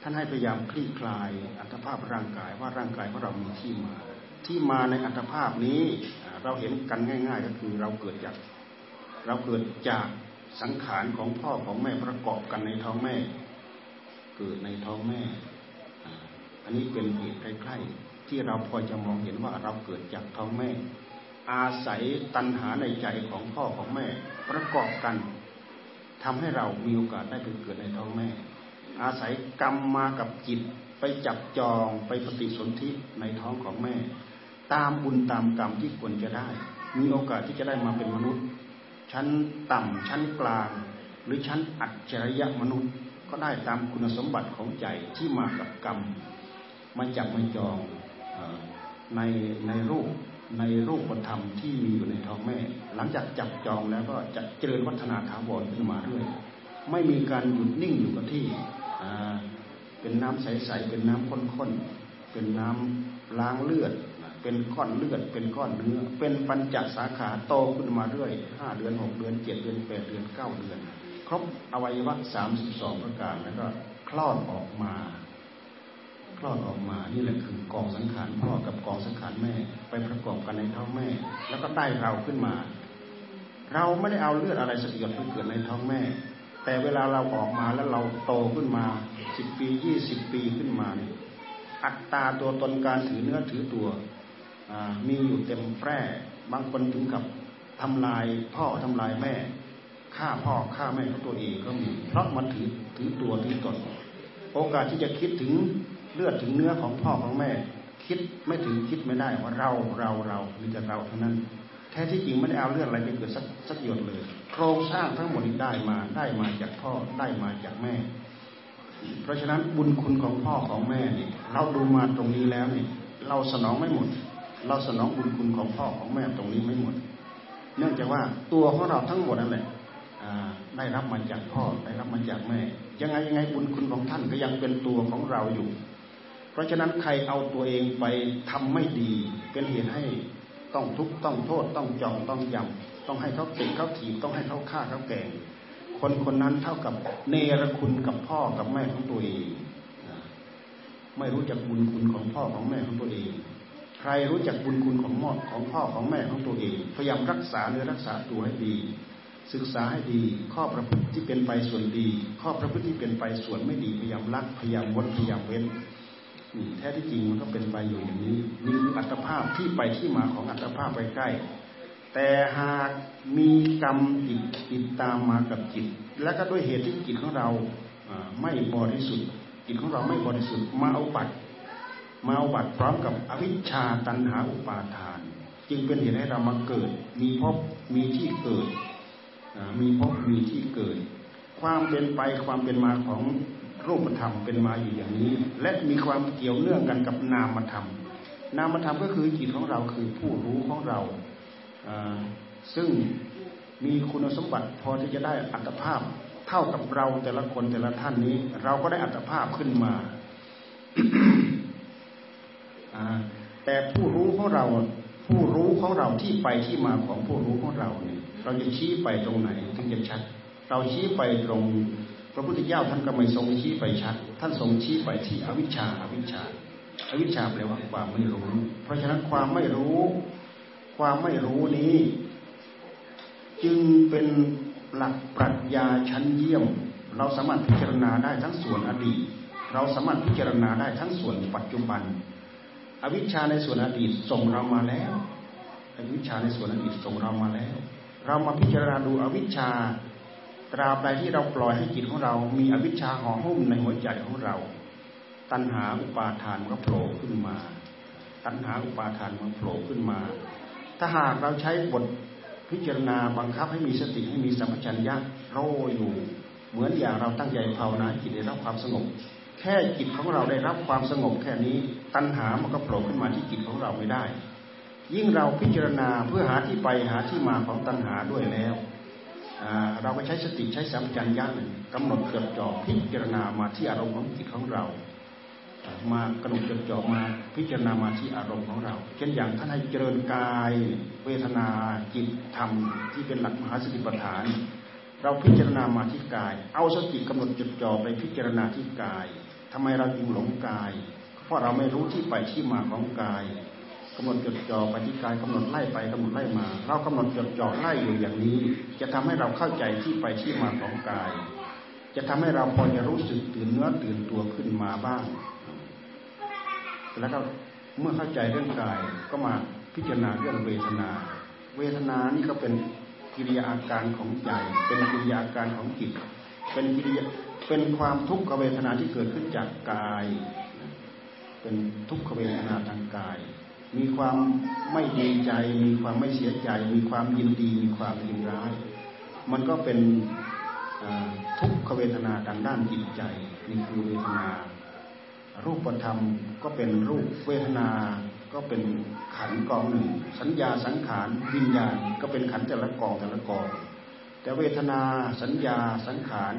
S1: ท่านให้พยายามคลี่คลายอัตภาพร่างกายว่าร่างกายของเรามีที่มา ที่มาในอัตภาพนี้เราเห็นกันง่าย ๆ ก็คือเราเกิดจาก เราเกิดจากสังขารของพ่อของแม่ประกอบกันในท้องแม่ เกิดในท้องแม่ อันนี้เป็นเหตุใกล้ๆ ที่เราพอจะมองเห็นว่าเราเกิดจากท้องแม่ อาศัยตัณหาในใจของพ่อของแม่ ประกอบกันทำให้เรามีโอกาสได้ไปเกิดในท้องแม่ อาศัยกรรมมากับจิตไปจับจองไปปฏิสนธิในท้องของแม่ ตามบุญตามกรรมที่ควรจะได้ มีโอกาสที่จะได้มาเป็นมนุษย์ ชั้นต่ำชั้นกลาง หรือชั้นอัจฉริยะมนุษย์ก็ได้ตามคุณสมบัติของใจที่มากับกรรมมาจับมาจอง ในในรูปในรูปธรรมที่มีอยู่ในท้องแม่ หลังจากจับจองแล้วก็จะเจริญวัฒนาถาวรขึ้นมาเรื่อยไม่มีการหยุดนิ่งอยู่กับที่เป็นน้ำใสๆเป็นน้ำข้นๆเป็นน้ำล้างเลือด เป็นก้อนเลือด เป็นก้อนเนื้อ เป็นปัญจสาขาโตขึ้นมาเรื่อยห้าเดือนหกเดือนเจ็ดเดือนแปดเดือนเก้าเดือน ครบอวัยวะสามสิบสองประการแล้วก็คลอดออกมา คลอดออกมา นี่แหละคือกองสังขารพ่อกับกองสังขารแม่ ไปประกอบกันในท้องแม่ แล้วก็ได้เราขึ้นมา เราไม่ได้เอาเลือดอะไรสักหยดไปเกิดในท้องแม่ แต่เวลาเราออกมาแล้วเราโตขึ้นมาสิบปียี่สิบปีขึ้นมาเนี่ยอัตตาตัวตนการถือเนื้อถือตัวมีอยู่เต็มแพร่ บางคนถึงกับทำลายพ่อทำลายแม่ฆ่าพ่อฆ่าแม่ของตัวเองก็มีเพราะมันถือถือตัวถือตนโอกาสที่จะคิดถึง เลือดถึงเนื้อของพ่อของแม่ คิดไม่ถึงคิดไม่ได้ว่าเราเราเรามีแต่เราเท่านั้น แท้ที่จริงไม่ได้เอาเลือดอะไรไปเกิดสักสักหยดเลยโครงสร้างทั้งหมดนี้ได้มาได้มาจากพ่อได้มาจากแม่ เพราะฉะนั้นบุญคุณของพ่อของแม่เนี่ยเราดูมาตรงนี้แล้วเนี่ยเราสนองไม่หมด เราสนองบุญคุณของพ่อของแม่ตรงนี้ไม่หมด เนื่องจากว่าตัวของเราทั้งหมดนั่นแหละได้รับมาจากพ่อได้รับมาจากแม่ ยังไงยังไงบุญคุณของท่านก็ยังเป็นตัวของเราอยู่ ราะฉะนั้นใครเอาตัวเองไปทำไม่ดี เป็นเหตุให้ต้องทุกข์ต้องโทษต้องจองต้องยำต้องให้เขาติดเขาถีบต้องให้เขาฆ่าเขาแกงคนคนนั้นเท่ากับเนรคุณกับพ่อกับแม่ของตัวเองไม่รู้จักบุญคุณของพ่อของแม่ของตัวเอง ใครรู้จักบุญคุณของมอดของพ่อของแม่ของตัวเอง พยายามรักษาเนื้อรักษาตัวให้ดี ศึกษาให้ดี ข้อประพฤติที่เป็นไปส่วนดี ข้อประพฤติที่เป็นไปส่วนไม่ดีพยายามรักพยายามวดพยายามเว้น แท้ที่จริงมันก็เป็นไปอยู่อย่างนี้นี่คืออัตภาพที่ไปที่มาของอัตภาพไปใกล้ แต่หากมีกรรมติดติดตามมากับจิต และก็ด้วยเหตุที่จิตของเราไม่บริสุทธิ์ จิตของเราไม่บริสุทธิ์มาเอาบัตรมาเอาบัตรพร้อมกับอวิชชาตันหาอุปาทาน จึงเป็นเหตุให้เรามาเกิด มีพบมีที่เกิดมีพบมีที่เกิด ความเป็นไปความเป็นมาของ รูปธรรมเป็นมาอยู่อย่างนี้ และมีความเกี่ยวเนื่องกันกับนามธรรม นามธรรมก็คือจิตของเราคือผู้รู้ของเรา ซึ่งมีคุณสมบัติพอที่จะได้อัตภาพเท่ากับเราแต่ละคนแต่ละท่านนี้ เราก็ได้อัตภาพขึ้นมา แต่ผู้รู้ของเราผู้รู้ของเราที่ไปที่มาของผู้รู้ของเราเนี่ย เราจะชี้ไปตรงไหนถึงจะชัด เราชี้ไปตรง ระพุทธเจ้าท่านก็ไม่ทรงชี้ไปชัด ท่านทรงชี้ไปที่อวิชชาอวิชชาอวิชชาแปลว่าความไม่รู้ เพราะฉะนั้นความไม่รู้ ความไม่รู้นี้ จึงเป็นหลักปรัชญาชั้นเยี่ยม เราสามารถพิจารณาได้ทั้งส่วนอดีต เราสามารถพิจารณาได้ทั้งส่วนปัจจุบัน อวิชชาในส่วนอดีตส่งเรามาแล้วอวิชชาในส่วนอดีตส่งเรามาแล้ว เรามาพิจารณาดูอวิชชา ตราบใดที่เราปล่อยให้จิตของเรา มีอวิชชาห่อหุ้มในหัวใจของเรา ตัณหาอุปาทานก็โผล่ขึ้นมา ตัณหาอุปาทานมันโผล่ขึ้นมา ถ้าหากเราใช้บทพิจารณาบังคับให้มีสติให้มีสัมปชัญญะโรอยู่ เหมือนอย่างเราตั้งใจภาวนาจิตได้รับความสงบ แค่จิตของเราได้รับความสงบแค่นี้ ตัณหามันก็โผล่ขึ้นมาที่จิตของเราไม่ได้ ยิ่งเราพิจารณาเพื่อหาที่ไปหาที่มาของตัณหาด้วยแล้ว เราก็ใช้สติใช้สัมผัสยันกำหนดจดจ่อพิจารณามาที่อารมณ์ของจิตของเรา มากำหนดจดจ่อมาพิจารณามาที่อารมณ์ของเรา เช่นอย่างท่านให้เจริญกาย เวทนาจิตธรรมที่เป็นหลักมหาสติปัฏฐาน เราพิจารณามาที่กาย เอาสติกำหนดจดจ่อไปพิจารณาที่กายทำไมเราจึงหลงกาย เพราะเราไม่รู้ที่ไปที่มาของกาย กำหนดจดจ่อไปที่กายกำหนดไล่ไปกำหนดไล่มา เรากำหนดจดจ่อไล่อยู่อย่างนี้ จะทำให้เราเข้าใจที่ไปที่มาของกาย จะทำให้เราพอจะรู้สึกตื่นเนื้อตื่นตัวขึ้นมาบ้าง แล้วก็เมื่อเข้าใจเรื่องกายก็มาพิจารณาเรื่องเวทนา เวทนานี่ก็เป็นกิริยาอาการของใจ เป็นกิริยาอาการของจิต เป็นกิริยาเป็นความทุกขเวทนาที่เกิดขึ้นจากกาย เป็นทุกขเวทนาทางกาย มีความไม่ดีใจ มีความไม่เสียใจ มีความยินดี มีความยินร้าย มันก็เป็นทุกขเวทนาทางด้านจิตใจนี่คือเวทนา รูปธรรมก็เป็นรูปเวทนา ก็เป็นขันกองหนึ่ง สัญญาสังขารวิญญาณก็เป็นขันแต่ละกองแต่ละกอง แต่เวทนาสัญญาสังขาร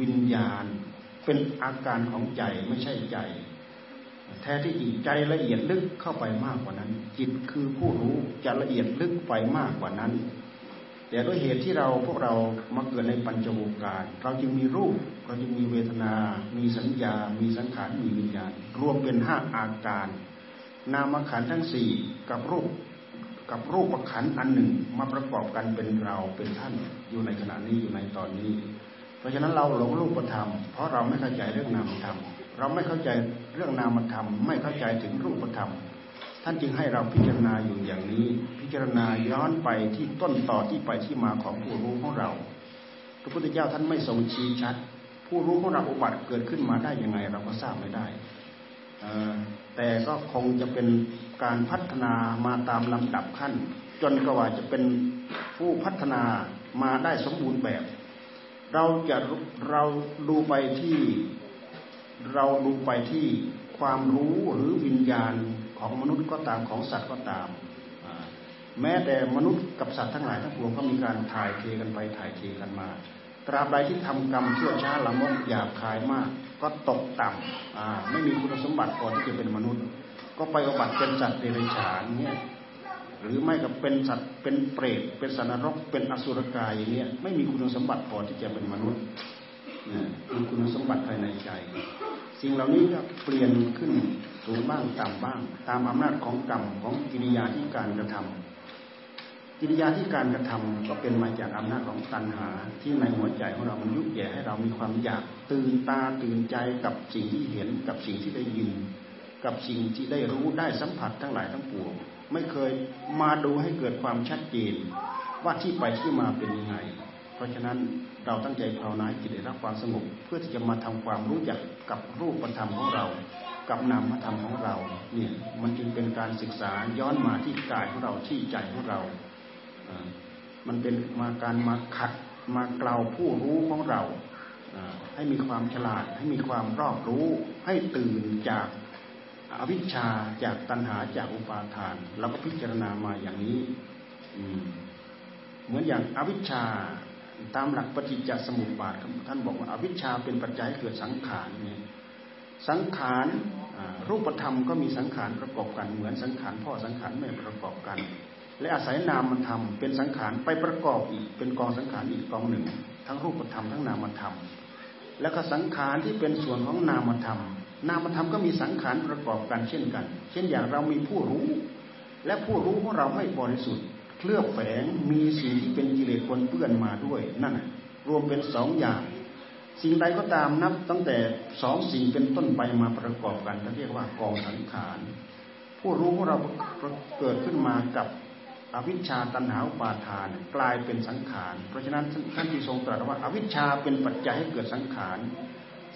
S1: วิญญาณ เป็นอาการของใจไม่ใช่ใจ แท้ที่จริงใจละเอียดลึกเข้าไปมากกว่านั้น จิตคือผู้รู้จะละเอียดลึกไปมากกว่านั้น แต่ด้วยเหตุที่เราพวกเรามาเกิดในปัญจโวการเราจึงมีรูปเราจึงมีเวทนา มีสัญญา มีสังขาร มีวิญญาณ รวมเป็นห้าอาการ นามขันทั้งสี่กับรูปกับรูปขันอันหนึ่งมาประกอบกันเป็นเราเป็นท่านอยู่ในขณะนี้อยู่ในตอนนี้ เพราะฉะนั้นเราหลงรูปธรรมเพราะเราไม่เข้าใจเรื่องนามธรรมเราไม่เข้าใจ เรื่องนามธรรมไม่เข้าใจถึงรูปธรรม ท่านจึงให้เราพิจารณาอยู่อย่างนี้ พิจารณาย้อนไปที่ต้นต่อที่ไปที่มาของผู้รู้ของเรา พระพุทธเจ้าท่านไม่ทรงชี้ชัด ผู้รู้ของเราอุบัติเกิดขึ้นมาได้ยังไง เราก็ทราบไม่ได้แต่ก็คงจะเป็นการพัฒนามาตามลำดับขั้น จนกว่าจะเป็นผู้พัฒนามาได้สมบูรณ์แบบ เราจะเราดูไปที่ เราดูไปที่ความรู้หรือวิญญาณของมนุษย์ก็ตามของสัตว์ก็ตาม แม้แต่มนุษย์กับสัตว์ทั้งหลายทั้งปวงก็มีการถ่ายเทกันไปถ่ายเทกันมา ตราบใดที่ทำกรรมชั่วช้าละมกหยาบคายมาก ก็ตกต่ำไม่มีคุณสมบัติพอที่จะเป็นมนุษย์ ก็ไปอบัติเป็นสัตว์เดรัจฉานเนี่ยหรือไม่ก็เป็นสัตว์เป็นเปรตเป็นสันนรกเป็นอสุรกายอย่างเนี้ยไม่มีคุณสมบัติพอที่จะเป็นมนุษย์มีคุณสมบัติภายในใจ สิ่งเหล่านี้ก็เปลี่ยนขึ้นสูงบ้างต่ำบ้าง ตามอำนาจของกรรมของกิริยาที่การกระทำกิริยาที่การกระทำก็เป็นมาจากอำนาจของตัณหาที่ในหัวใจของเรามันยุบแย่ให้เรามีความอยากตื่นตาตื่นใจกับสิ่งที่เห็นกับสิ่งที่ได้ยิน กับสิ่งที่ได้รู้ได้สัมผัสทั้งหลายทั้งปวงไม่เคยมาดูให้เกิดความชัดเจนว่าที่ไปที่มาเป็นยังไง เพราะฉะนั้น เราตั้งใจภาวนาจิตได้รับความสงบเพื่อที่จะมาทำความรู้จักกับรูปธรรมของเรา กับนามธรรมของเราเนี่ยมันจึงเป็นการศึกษาย้อนมาที่กายของเราที่ใจของเรา มันเป็นมาการมาขัดมาเกลาผู้รู้ของเรา ให้มีความฉลาด ให้มีความรอบรู้ ให้ตื่นจากอวิชชาจากตัณหาจากอุปาทานเราก็พิจารณามาอย่างนี้เหมือนอย่างอวิชชา ตามหลักปฏิจจสมุปบาทท่านบอกว่าอวิชชาเป็นปัจจัยเกิดสังขารนี่สังขารรูปธรรมก็มีสังขารประกอบกันเหมือนสังขารพ่อสังขารแม่ประกอบกัน และอาศัยนามมันทำเป็นสังขารไปประกอบอีกเป็นกองสังขารอีกกองหนึ่ง ทั้งรูปธรรมทั้งนามธรรมแล้วก็สังขารที่เป็นส่วนของนามธรรม นามธรรมก็มีสังขารประกอบกันเช่นกัน เช่นอย่างเรามีผู้รู้ และผู้รู้ของเราไม่บริสุทธิ์ เคลือบแฝงมีสิ่งที่เป็นกิเลสปนเปื้อนมาด้วยนั่นรวมเป็นสองอย่าง สิ่งใดก็ตามนับตั้งแต่สองสิ่งเป็นต้นไปมาประกอบกันเขาเรียกว่ากองสังขารผู้รู้ของเราเกิดขึ้นมากับอวิชชาตันหาปาทานกลายเป็นสังขาร เพราะฉะนั้นท่านที่ทรงตรัสว่า อวิชชาเป็นปัจจัยให้เกิดสังขาร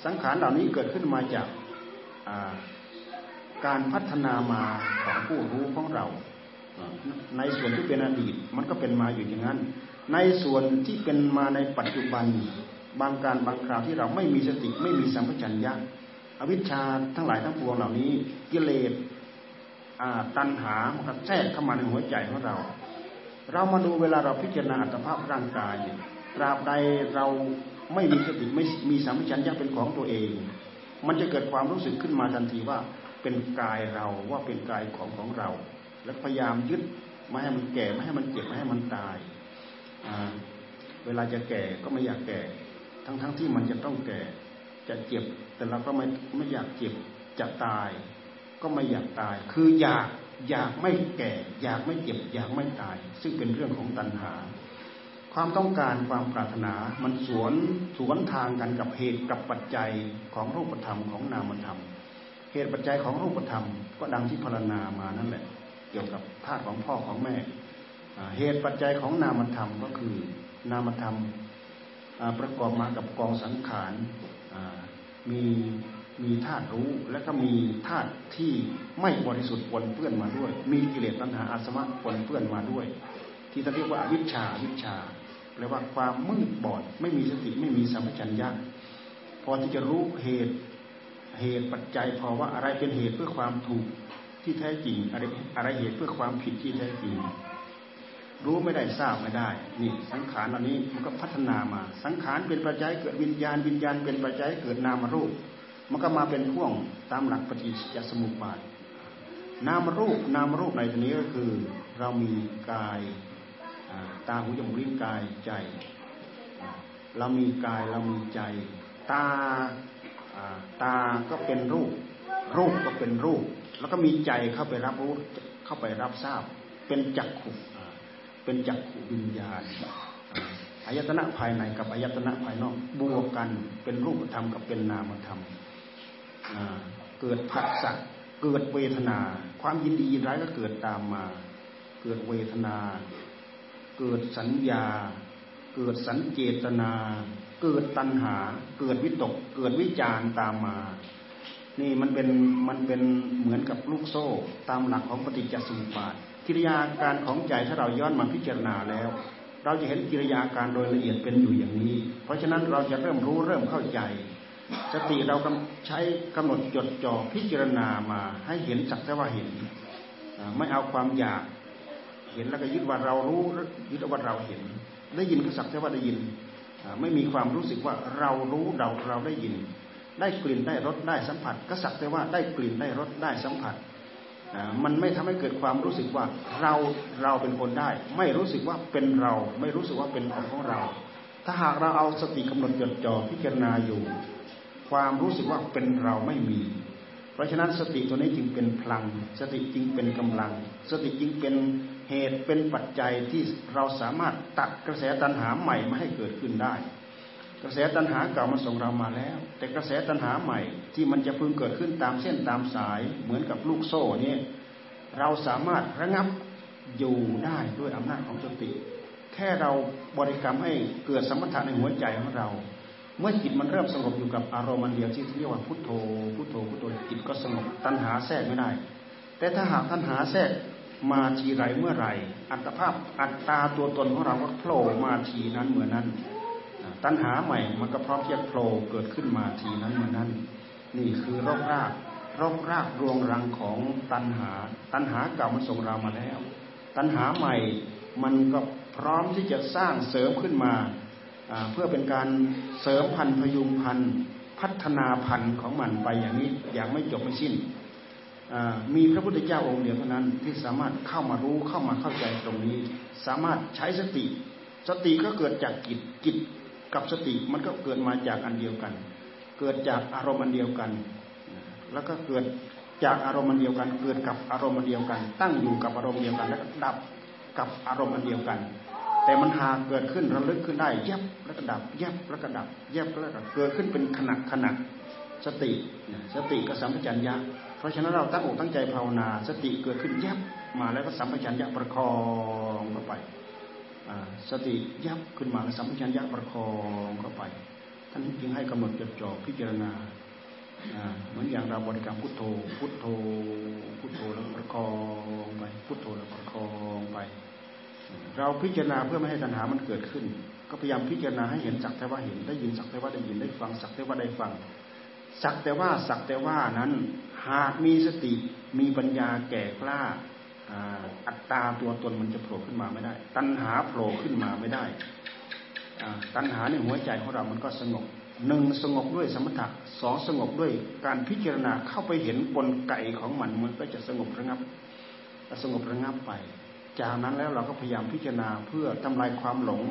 S1: สังขารเหล่านี้เกิดขึ้นมาจากการพัฒนามาของผู้รู้ของเรา ในส่วนที่เป็นอดีตมันก็เป็นมาอยู่อย่างนั้น ในส่วนที่เป็นมาในปัจจุบัน บางการบางคราวที่เราไม่มีสติไม่มีสัมปชัญญะ อวิชชาทั้งหลายทั้งปวงเหล่านี้ กิเลสตัณหามันก็แทรกเข้ามาในหัวใจของเรา เรามาดูเวลาเราพิจารณาอัตภาพร่างกายตราบใดเราไม่มีสติไม่มีสัมปชัญญะเป็นของตัวเอง มันจะเกิดความรู้สึกขึ้นมาทันทีว่าเป็นกายเราว่าเป็นกายของของเรา แล้วพยายามยึดไม่ให้มันแก่ไม่ให้มันเจ็บไม่ให้มันตาย เวลาจะแก่ก็ไม่อยากแก่ ทั้งทั้งที่มันจะต้องแก่ จะเจ็บ แต่เราก็ไม่ไม่อยากเจ็บ จะตาย ก็ไม่อยากตาย คืออยากอยากไม่แก่ อยากไม่เจ็บ อยากไม่ตาย ซึ่งเป็นเรื่องของตัณหา ความต้องการความปรารถนา มันสวนสวนทางกันกับเหตุกับปัจจัยของรูปธรรมของนามธรรม เหเหตุปัจจัยของรูปธรรม ก็ดังที่พรรณนามานั่นแหละ เกี่ยวกับธาตุของพ่อของแม่ เหตุปัจจัยของนามธรรมก็คือนามธรรมประกอบมากับกองสังขารมีมีธาตุรู้และก็มีธาตุที่ไม่บริสุทธิ์ปนเปื้อนมาด้วย มีกิเลสตัณหาอาสวะปนเปื้อนมาด้วย ที่เรียกว่าวิชาวิชาแปลว่าความมืดบอดไม่มีสติไม่มีสัมปชัญญะพอที่จะรู้เหตุเหตุปัจจัยพอว่าอะไรเป็นเหตุเพื่อความถูก ที่แท้จริงอะไรอะไรเหตุเพื่อความผิดที่แท้จริง รู้ไม่ได้ทราบไม่ได้นี่สังขารเหล่านี้มันก็พัฒนามา สังขารเป็นปัจจัยเกิดวิญญาณวิญญาณเป็นปัจจัยเกิดนามรูป มันก็มาเป็นพ่วงตามหลักปฏิจจสมุปบาทนามรูปนามรูปในที่นี้ก็คือ เรามีกายตาหูจมูกลิ้นกายใจ เรามีกายเรามีใจ ตาตาก็เป็นรูป รูปก็เป็นรูป แล้วก็มีใจเข้าไปรับรู้เข้าไปรับทราบ เป็นจักขุเป็นจักขุวิญญาณอายตนะภายในกับอายตนะภายนอกบวกกันเป็นรูปธรรมกับเป็นนามธรรมเกิดผัสสะเกิดเวทนา ความยินดียินร้ายก็เกิดตามมา เกิดเวทนา เกิดสัญญา เกิดสัญเจตนา เกิดตัณหา เกิดวิตก เกิดวิจารตามมา นี่มันเป็นมันเป็นเหมือนกับลูกโซ่ ตามหลักของปฏิจจสมุปบาทกิริยาการของใจถ้าเราย้อนมาพิจารณาแล้ว เราจะเห็นกิริยาการโดยละเอียดเป็นอยู่อย่างนี้ เพราะฉะนั้นเราจะเริ่มรู้เริ่มเข้าใจ สติเราใช้กำหนดจดจ่อพิจารณามาให้เห็นสักแต่ว่าเห็น ไม่เอาความอยาก เห็นแล้วก็ยึดว่าเรารู้ยึดว่าเราเห็น ได้ยินก็สักแต่ว่าได้ยิน ไม่มีความรู้สึกว่าเรารู้เราเราได้ยิน ได้กลิ่นได้รสได้สัมผัส ก็สักแต่ว่าได้กลิ่นได้รสได้สัมผัสมันไม่ทำให้เกิดความรู้สึกว่าเราเราเป็นคนได้ ไม่รู้สึกว่าเป็นเรา ไม่รู้สึกว่าเป็นของของเรา ถ้าหากเราเอาสติกำหนดจดจ่อพิจารณาอยู่ ความรู้สึกว่าเป็นเราไม่มี เพราะฉะนั้นสติตัวนี้จึงเป็นพลัง สติจึงเป็นกำลัง สติจึงเป็นเหตุเป็นปัจจัยที่เราสามารถตัดกระแสตัณหาใหม่ไม่ให้เกิดขึ้นได้ กระแสตัณหาเก่ามันส่งเรามาแล้ว แต่กระแสตัณหาใหม่ที่มันจะพึงเกิดขึ้นตามเส้นตามสายเหมือนกับลูกโซ่เนี่ยเราสามารถระงับอยู่ได้ด้วยอำนาจของสติ แค่เราบริกรรมให้เกิดสมถะในหัวใจของเรา เมื่อจิตมันเริ่มสงบอยู่กับอารมณ์เดียวที่เรียกว่าพุทโธพุทโธพุทโธจิตก็สงบตัณหาแทรกไม่ได้ แต่ถ้าหากตัณหาแทรกมาทีไรเมื่อไรอัตภาพอัตตาตัวตนของเราก็โผล่มาทีนั้นเหมือนนั้น ตัณหาใหม่มันก็พร้อมที่จะโผล่เกิดขึ้นมาทีนั้นมือนนั้น นี่คือรกรากรกรากรวงรังของตัณหา ตัณหาเก่ามันส่งเรามาแล้ว ตัณหาใหม่มันก็พร้อมที่จะสร้างเสริมขึ้นมา เพื่อเป็นการเสริมพันธุ์พยุงพันธุ์พัฒนาพันธุ์ของมันไปอย่างนี้อย่างไม่จบไม่สิ้นมีพระพุทธเจ้าองค์เดียวเท่านั้นที่สามารถเข้ามารู้เข้ามาเข้าใจตรงนี้ สามารถใช้สติ สติก็เกิดจากจิตจิต กับสติมันก็เกิดมาจากอันเดียวกัน เกิดจากอารมณ์อันเดียวกัน แล้วก็เกิดจากอารมณ์อันเดียวกัน เกิดกับอารมณ์อันเดียวกัน ตั้งอยู่กับอารมณ์เดียวกันแล้วก็ดับกับอารมณ์อันเดียวกัน แต่มันหาเกิดขึ้นระลึกขึ้นได้ยับแล้วก็ดับยับแล้วก็ดับยับแล้วก็เกิดขึ้นเป็นขณะขณะสติสติกับสัมปชัญญเพราะฉะนั้นเราตั้งอกตั้งใจภาวนา สติเกิดขึ้นยับมาแล้วก็สัมปชัญญะประคองเข้าไป สติยับขึ้นมาสัมปชัญญะประคองเข้าไป ท่านจึงให้กำหนดจดจ่อพิจารณาเหมือนอย่างเราบริกรรมพุทโธ พุทโธ พุทโธแล้วประคองไป พุทโธแล้วประคองไป เราพิจารณาเพื่อไม่ให้ตัณหามันเกิดขึ้น ก็พยายามพิจารณาให้เห็นสักแต่ว่าเห็นได้ยินสักแต่ว่าได้ยินได้ฟังสักแต่ว่าได้ฟังสักแต่ว่าสักแต่ว่านั้น หากมีสติมีปัญญาแก่กล้า อัตตาตัวตนมันจะโผล่ขึ้นมาไม่ได้ ตัณหาโผล่ขึ้นมาไม่ได้ตัณหาในหัวใจของเรามันก็สงบหนึ่งสงบด้วยสมถะสองสงบด้วยการพิจารณาเข้าไปเห็นกลไกของมันมันก็จะสงบระงับสงบระงับไป จากนั้นแล้วเราก็พยายามพิจารณาเพื่อทำลายความหลง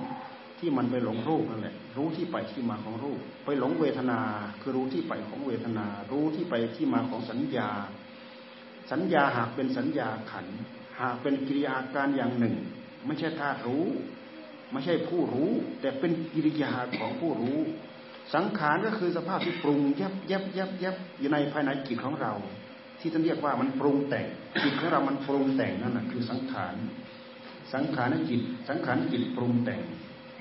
S1: ที่มันไปหลงรูปนั่นแหละ รู้ที่ไปที่มาของรูป ไปหลงเวทนาคือรู้ที่ไปของเวทนา รู้ที่ไปที่มาของสัญญา สัญญาหากเป็นสัญญาขัน หากเป็นกิริยาการอย่างหนึ่ง ไม่ใช่ธาตุรู้ไม่ใช่ผู้รู้ แต่เป็นกิริยาของผู้รู้ สังขารก็คือสภาพที่ปรุงยับยับยับยับอยู่ในภายในจิตของเรา ที่ท่านเรียกว่ามันปรุงแต่งจิตของเรามันปรุงแต่งนั่นแหะคือสังขารสังขารจิต สังขารจิตปรุงแต่ง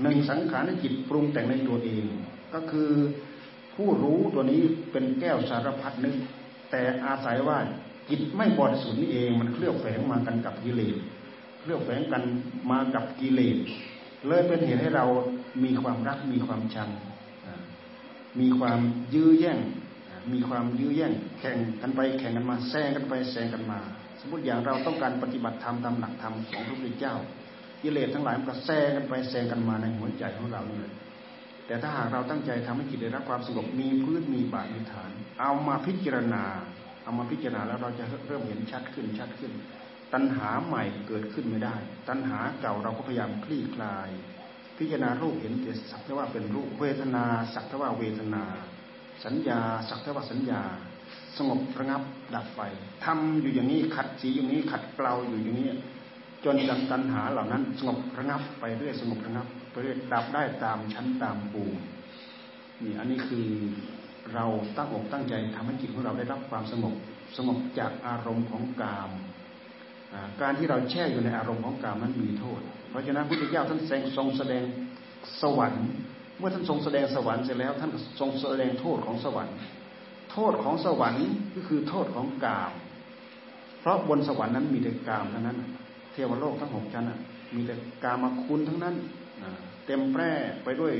S1: หนึ่งสังขารจิตปรุงแต่งในตัวเอง ก็คือผู้รู้ตัวนี้เป็นแก้วสารพัดนึกแต่อาศัยว่า จิตไม่บริสุทธิ์นี่เองมันเคลือบแฝงมากันกับกิเลสเคลือบแฝงกันมากับกิเลสเลยเป็นเหตุให้เรามีความรักมีความชังมีความยื้อแย่ง มีความยื้อแย่ง แข่งกันไปแข่งกันมาแซงกันไปแซงกันมา สมมติอย่างเราต้องการปฏิบัติธรรมตามหลักธรรมของพระพุทธเจ้ากิเลสทั้งหลายมันก็แซงกันไปแซงกันมาในหัวใจของเราเลยแต่ถ้าหากเราตั้งใจทำให้จิตได้รับความสงบมีพื้นมีบาดมีฐาน เอามาพิจารณา เอามาพิจารณาแล้วเราจะเริ่มเห็นชัดขึ้นชัดขึ้น ตัณหาใหม่เกิดขึ้นไม่ได้ ตัณหาเก่าเราก็พยายามคลี่คลาย พิจารณารูปเห็นแต่สักแต่ว่าเป็นรูปเวทนา สักแต่ว่าเวทนา สัญญา สักแต่ว่าสัญญา สงบระงับดับไปทำอยู่อย่างนี้ขัดสีอย่างนี้ขัดเกลาอยู่อย่างนี้จนดังตัณหาเหล่านั้นสงบระงับไปเรื่อยสงบระงับไปเรื่อยดับได้ตามชั้นตามปูนี่อันนี้คือ เราตั้งอกตั้งใจทำให้จิตของเราได้รับความสงบสงบจากอารมณ์ของกาม การที่เราแช่อยู่ในอารมณ์ของกามนั้นมีโทษ เพราะฉะนั้นพุทธเจ้าท่านทรงแสดงสวรรค์ เมื่อท่านทรงแสดงสวรรค์เสร็จแล้ว ท่านทรงแสดงโทษของสวรรค์ โทษของสวรรค์ก็คือโทษของกาม เพราะบนสวรรค์นั้นมีแต่กามเท่านั้น เทวโลกทั้งหกชั้นมีแต่กามคุณทั้งนั้นเต็มแปร่ไปด้วย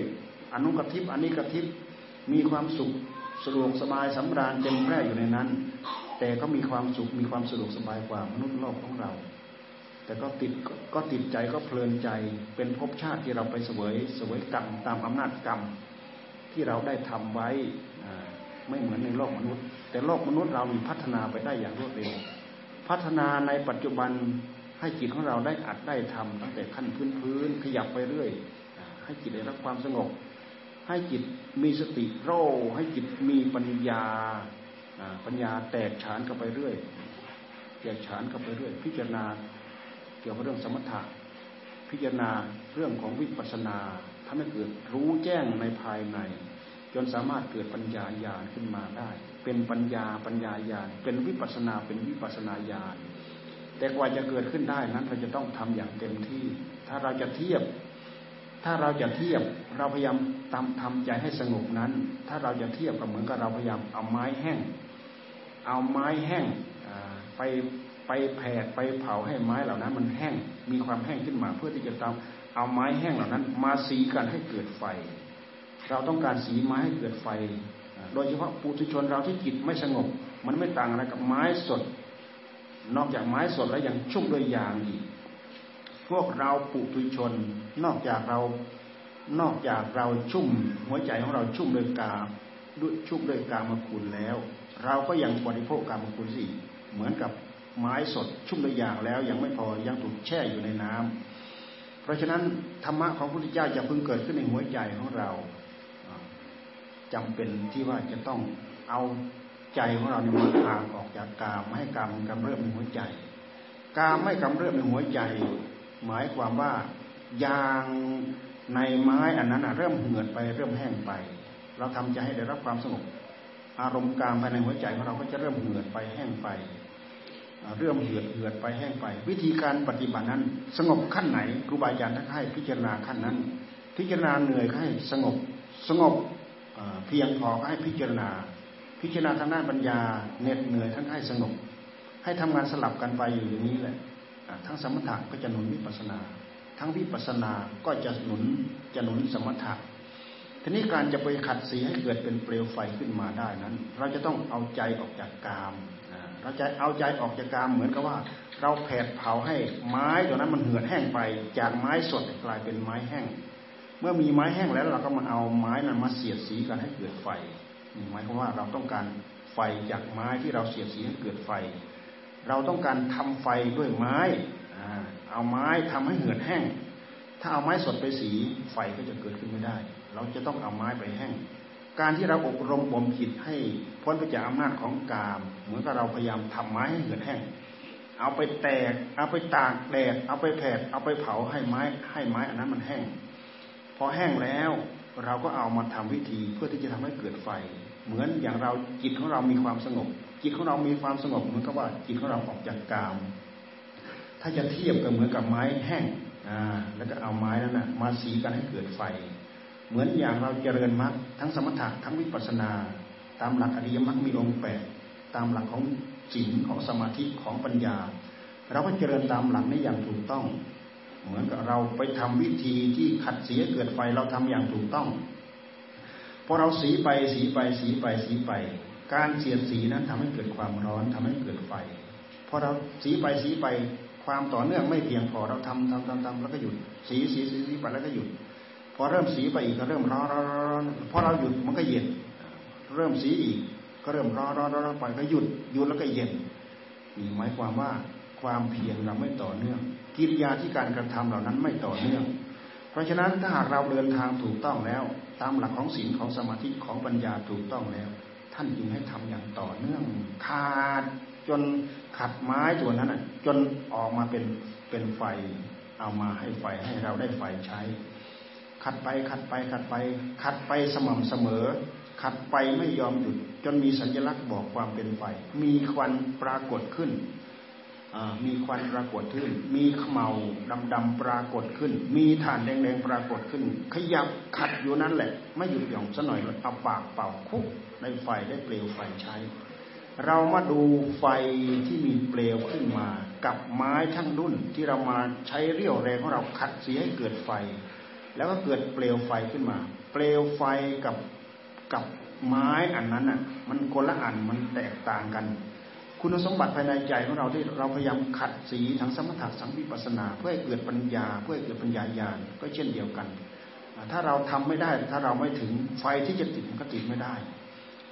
S1: อนุกทิพอนิกทิพมีความสุข สะดวกสบายสำราญเต็มแปร่อยู่ในนั้น แต่ก็มีความสุขมีความสะดวกสบายกว่ามนุษย์โลกของเรา แต่ก็ติดก็ติดใจก็เพลินใจเป็นภพชาติที่เราไปเสวยเสวยกรรมตามอำนาจกรรมที่เราได้ทำไว้ไม่เหมือนในโลกมนุษย์ แต่โลกมนุษย์เรามีพัฒนาไปได้อย่างรวดเร็ว พัฒนาในปัจจุบันให้จิตของเราได้อัดได้ทำตั้งแต่ขั้นพื้นพื้นขยับไปเรื่อย ให้จิตได้รับความสงบ ให้จิตมีสติโรให้จิตมีปัญญาปัญญาแตกฉานเข้าไปเรื่อยแตกฉานเข้าไปเรื่อย พิจารณาเกี่ยวกับเรื่องสมถะพิจารณาเรื่องของวิปัสสนาทำให้เกิดรู้แจ้งในภายใน จนสามารถเกิดปัญญาญาณขึ้นมาได้ เป็นปัญญาปัญญาญาณเป็นวิปัสนาเป็นวิปัสนาญาณแต่กว่าจะเกิดขึ้นได้นั้นเราจะต้องทำอย่างเต็มที่ ถ้าเราจะเทียบ ถ้าเราจะเทียบเราพยายามทำทำใจให้สงบนั้น ถ้าเราจะเทียบก็เหมือนกับเราพยายามเอาไม้แห้ง เอาไม้แห้งไปไปแผดไปเผาให้ไม้เหล่านั้น มันแห้งมีความแห้งขึ้นมา เพื่อที่จะทำเอาไม้แห้งเหล่านั้น มาสีกันให้เกิดไฟ เราต้องการสีไม้ให้เกิดไฟ โดยเฉพาะปุถุชนเราที่จิตไม่สงบ มันไม่ต่างอะไรกับไม้สด นอกจากไม้สดแล้วยังชุ่มด้วยยางอีก วกเราปุถุชน นอกจากเรานอกจากเราชุ่ม หัวใจของเราชุ่มด้วยกาด้วยชุ่มด้วยกามคุณแล้ว เราก็ยังบริโภคกามคุณสิเหมือนกับไม้สดชุ่มด้วยยางแล้ว ยังไม่พอยังถูกแช่อยู่ในน้ำเพราะฉะนั้นธรรมะของพระพุทธเจ้าจะพึงเกิดขึ้นในหัวใจของเราจำเป็นที่ว่าจะต้องเอาใจของเราเนี่ยมันห่างออกจากกามไม่ให้กามกำเริบในหัวใจกามไม่กำเริบในหัวใจ หมายความว่ายางในไม้อันนั้นเริ่มเหือดไปเริ่มแห้งไป เราทำใจให้ได้รับความสงบอารมณ์กามภายในหัวใจของเราก็จะเริ่มเหือดไปแห้งไป เริ่มเหือดเหือดไปแห้งไป วิธีการปฏิบัตินั้น สงบขั้นไหนครูบาอาจารย์ท่านให้พิจารณาขั้นนั้น พิจารณาเหนื่อยให้สงบสงบเพียงพอให้พิจารณา พิจารณาทางด้านปัญญาเหน็ดเหนื่อยทั้งให้สงบให้ทำงานสลับกันไปอยู่อย่างนี้แหละ ทั้งสมถะก็จะหนุนวิปัสนา ทั้งวิปัสนาก็จะหนุนจะหนุนสมถะทีนี้การจะไปขัดสีให้เกิดเป็นเปลวไฟขึ้นมาได้นั้น เราจะต้องเอาใจออกจากกามเราจะเอาใจออกจากกามเหมือนกับว่า เราแผดเผาให้ไม้ตัวนั้นมันเหือดแห้งไป จากไม้สดกลายเป็นไม้แห้ง เมื่อมีไม้แห้งแล้วเราก็มาเอาไม้นั้นมาเสียดสีกันให้เกิดไฟหมายความว่าเราต้องการไฟจากไม้ที่เราเสียดสีให้เกิดไฟ เราต้องการทำไฟด้วยไม้เอาไม้ทำให้เหือดแห้ง ถ้าเอาไม้สดไปสีไฟก็จะเกิดขึ้นไม่ได้ เราจะต้องเอาไม้ไปแห้ง การที่เราอบรมบ่มจิตให้พ้นไปจากอำนาจของกาม เหมือนกับเราพยายามทำไม้ให้เหือดแห้ง เอาไปแตก เอาไปตากแดด เอาไปแผด เอาไปเผาให้ไม้ ให้ไม้อันนั้นมันแห้ง พอแห้งแล้วเราก็เอามาทำวิธีเพื่อที่จะทำให้เกิดไฟ เหมือนอย่างเราจิตของเรามีความสงบ จิตของเรามีความสงบเหมือนกับว่าจิตของเราออกจากกาม ถ้าจะเทียบก็เหมือนกับไม้แห้งอ่าแล้วก็เอาไม้นั้นนะมาสีกันให้เกิดไฟ เหมือนอย่างเราเจริญมรรคทั้งสมถะทั้งวิปัสสนา ตามหลักอริยมรรคมีองค์แปดตามหลักของศีลของสมาธิของปัญญา เราก็เจริญตามหลักนี้อย่างถูกต้อง เหมือนกับเราไปทำวิธีที่ขัดเสียเกิดไฟเราทำอย่างถูกต้อง อเราสีไปสีไปสีไปสีไป การเสียดสีนั้นทำให้เกิดความร้อนทำให้เกิดไฟพอเราสีไปสีไปความต่อเนื่องไม่เพียงพอเราทำทำทำทำแล้วก็หยุดสีสีสีสีไปแล้วก็หยุด พอเริ่มสีไปอีกก็เริ่มร้อนร้อนพอเราหยุดมันก็เย็น เริ่มสีอีกก็เริ่มร้อนร้อนร้อนไปก็หยุดหยุดแล้วก็เย็นนี่หมายความว่าความเพียรเราไม่ต่อเนื่อง กิริยาที่การกระทำเหล่านั้นไม่ต่อเนื่อง เพราะฉะนั้นถ้าหากเราเดินทางถูกต้องแล้วตามหลักของศีลของสมาธิของปัญญาถูกต้องแล้ว ท่านจึงให้ทำอย่างต่อเนื่องขาดจนขัดไม้ตัวนั้นจนออกมาเป็นเป็นไฟ เอามาให้ไฟให้เราได้ไฟใช้ ขัดไปขัดไปขัดไป ขัดไปสม่ำเสมอ ขัดไปไม่ยอมหยุด จนมีสัญลักษณ์บอกความเป็นไฟ มีควันปรากฏขึ้น มีควันปรากฏขึ้น มีขมเหลาดำๆปรากฏขึ้น มีฐานแดงๆปรากฏขึ้น ขยับขัดอยู่นั้นแหละ ไม่หยุดหย่อนซะหน่อยเอาปากเป่าคุกในไฟได้เปลวไฟใช้ เรามาดูไฟที่มีเปลวขึ้นมา กับไม้ช่างดุนที่เรามาใช้เรี่ยวแรงของเราขัดเสียให้เกิดไฟ แล้วก็เกิดเปลวไฟขึ้นมา เปลวไฟกับกับไม้อันนั้นอะ มันคนละอันมันแตกต่างกัน คุณสมบัติภายในใจของเราที่เราพยายามขัดสีทั้งสมถะสังวิปัสนา เพื่อให้เกิดปัญญา เพื่อให้เกิดปัญญาญาณก็เช่นเดียวกัน ถ้าเราทำไม่ได้ถ้าเราไม่ถึงไฟที่จะติดมันก็ติดไม่ได้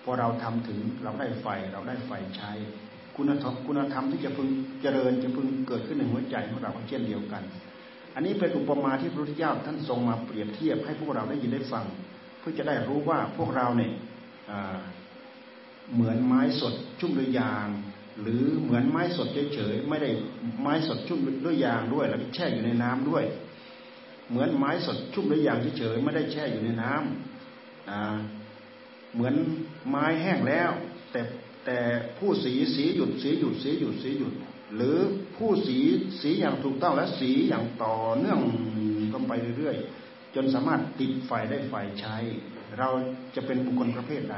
S1: พอเราทำถึงเราได้ไฟเราได้ไฟใช้ คุณธรรมคุณธรรมที่จะพึงเจริญจะพึงเกิดขึ้นในหัวใจของเราเช่นเดียวกัน อันนี้เป็นอุปมาที่พระพุทธเจ้าท่านทรงมาเปรียบเทียบให้พวกเราได้ยินได้ฟัง เพื่อจะได้รู้ว่าพวกเราเนี่ยเหมือนไม้สดชุ่มด้วยยาง หรือเหมือนไม้สดเฉยๆไม่ได้ไม้สดชุ่มด้วยยางด้วย แล้วแช่อยู่ในน้ำด้วย เหมือนไม้สดชุ่มด้วยยางเฉยๆไม่ได้แช่อยู่ในน้ำเหมือนไม้แห้งแล้ว แต่แต่ผู้สีสีหยุดสีหยุดสีหยุดสีหยุด หรือผู้สีสีอย่างถูกต้องและสีอย่างต่อเนื่องกันไปเรื่อยๆจนสามารถติดไฟได้ไฟใช้ เราจะเป็นบุคคลประเภทใด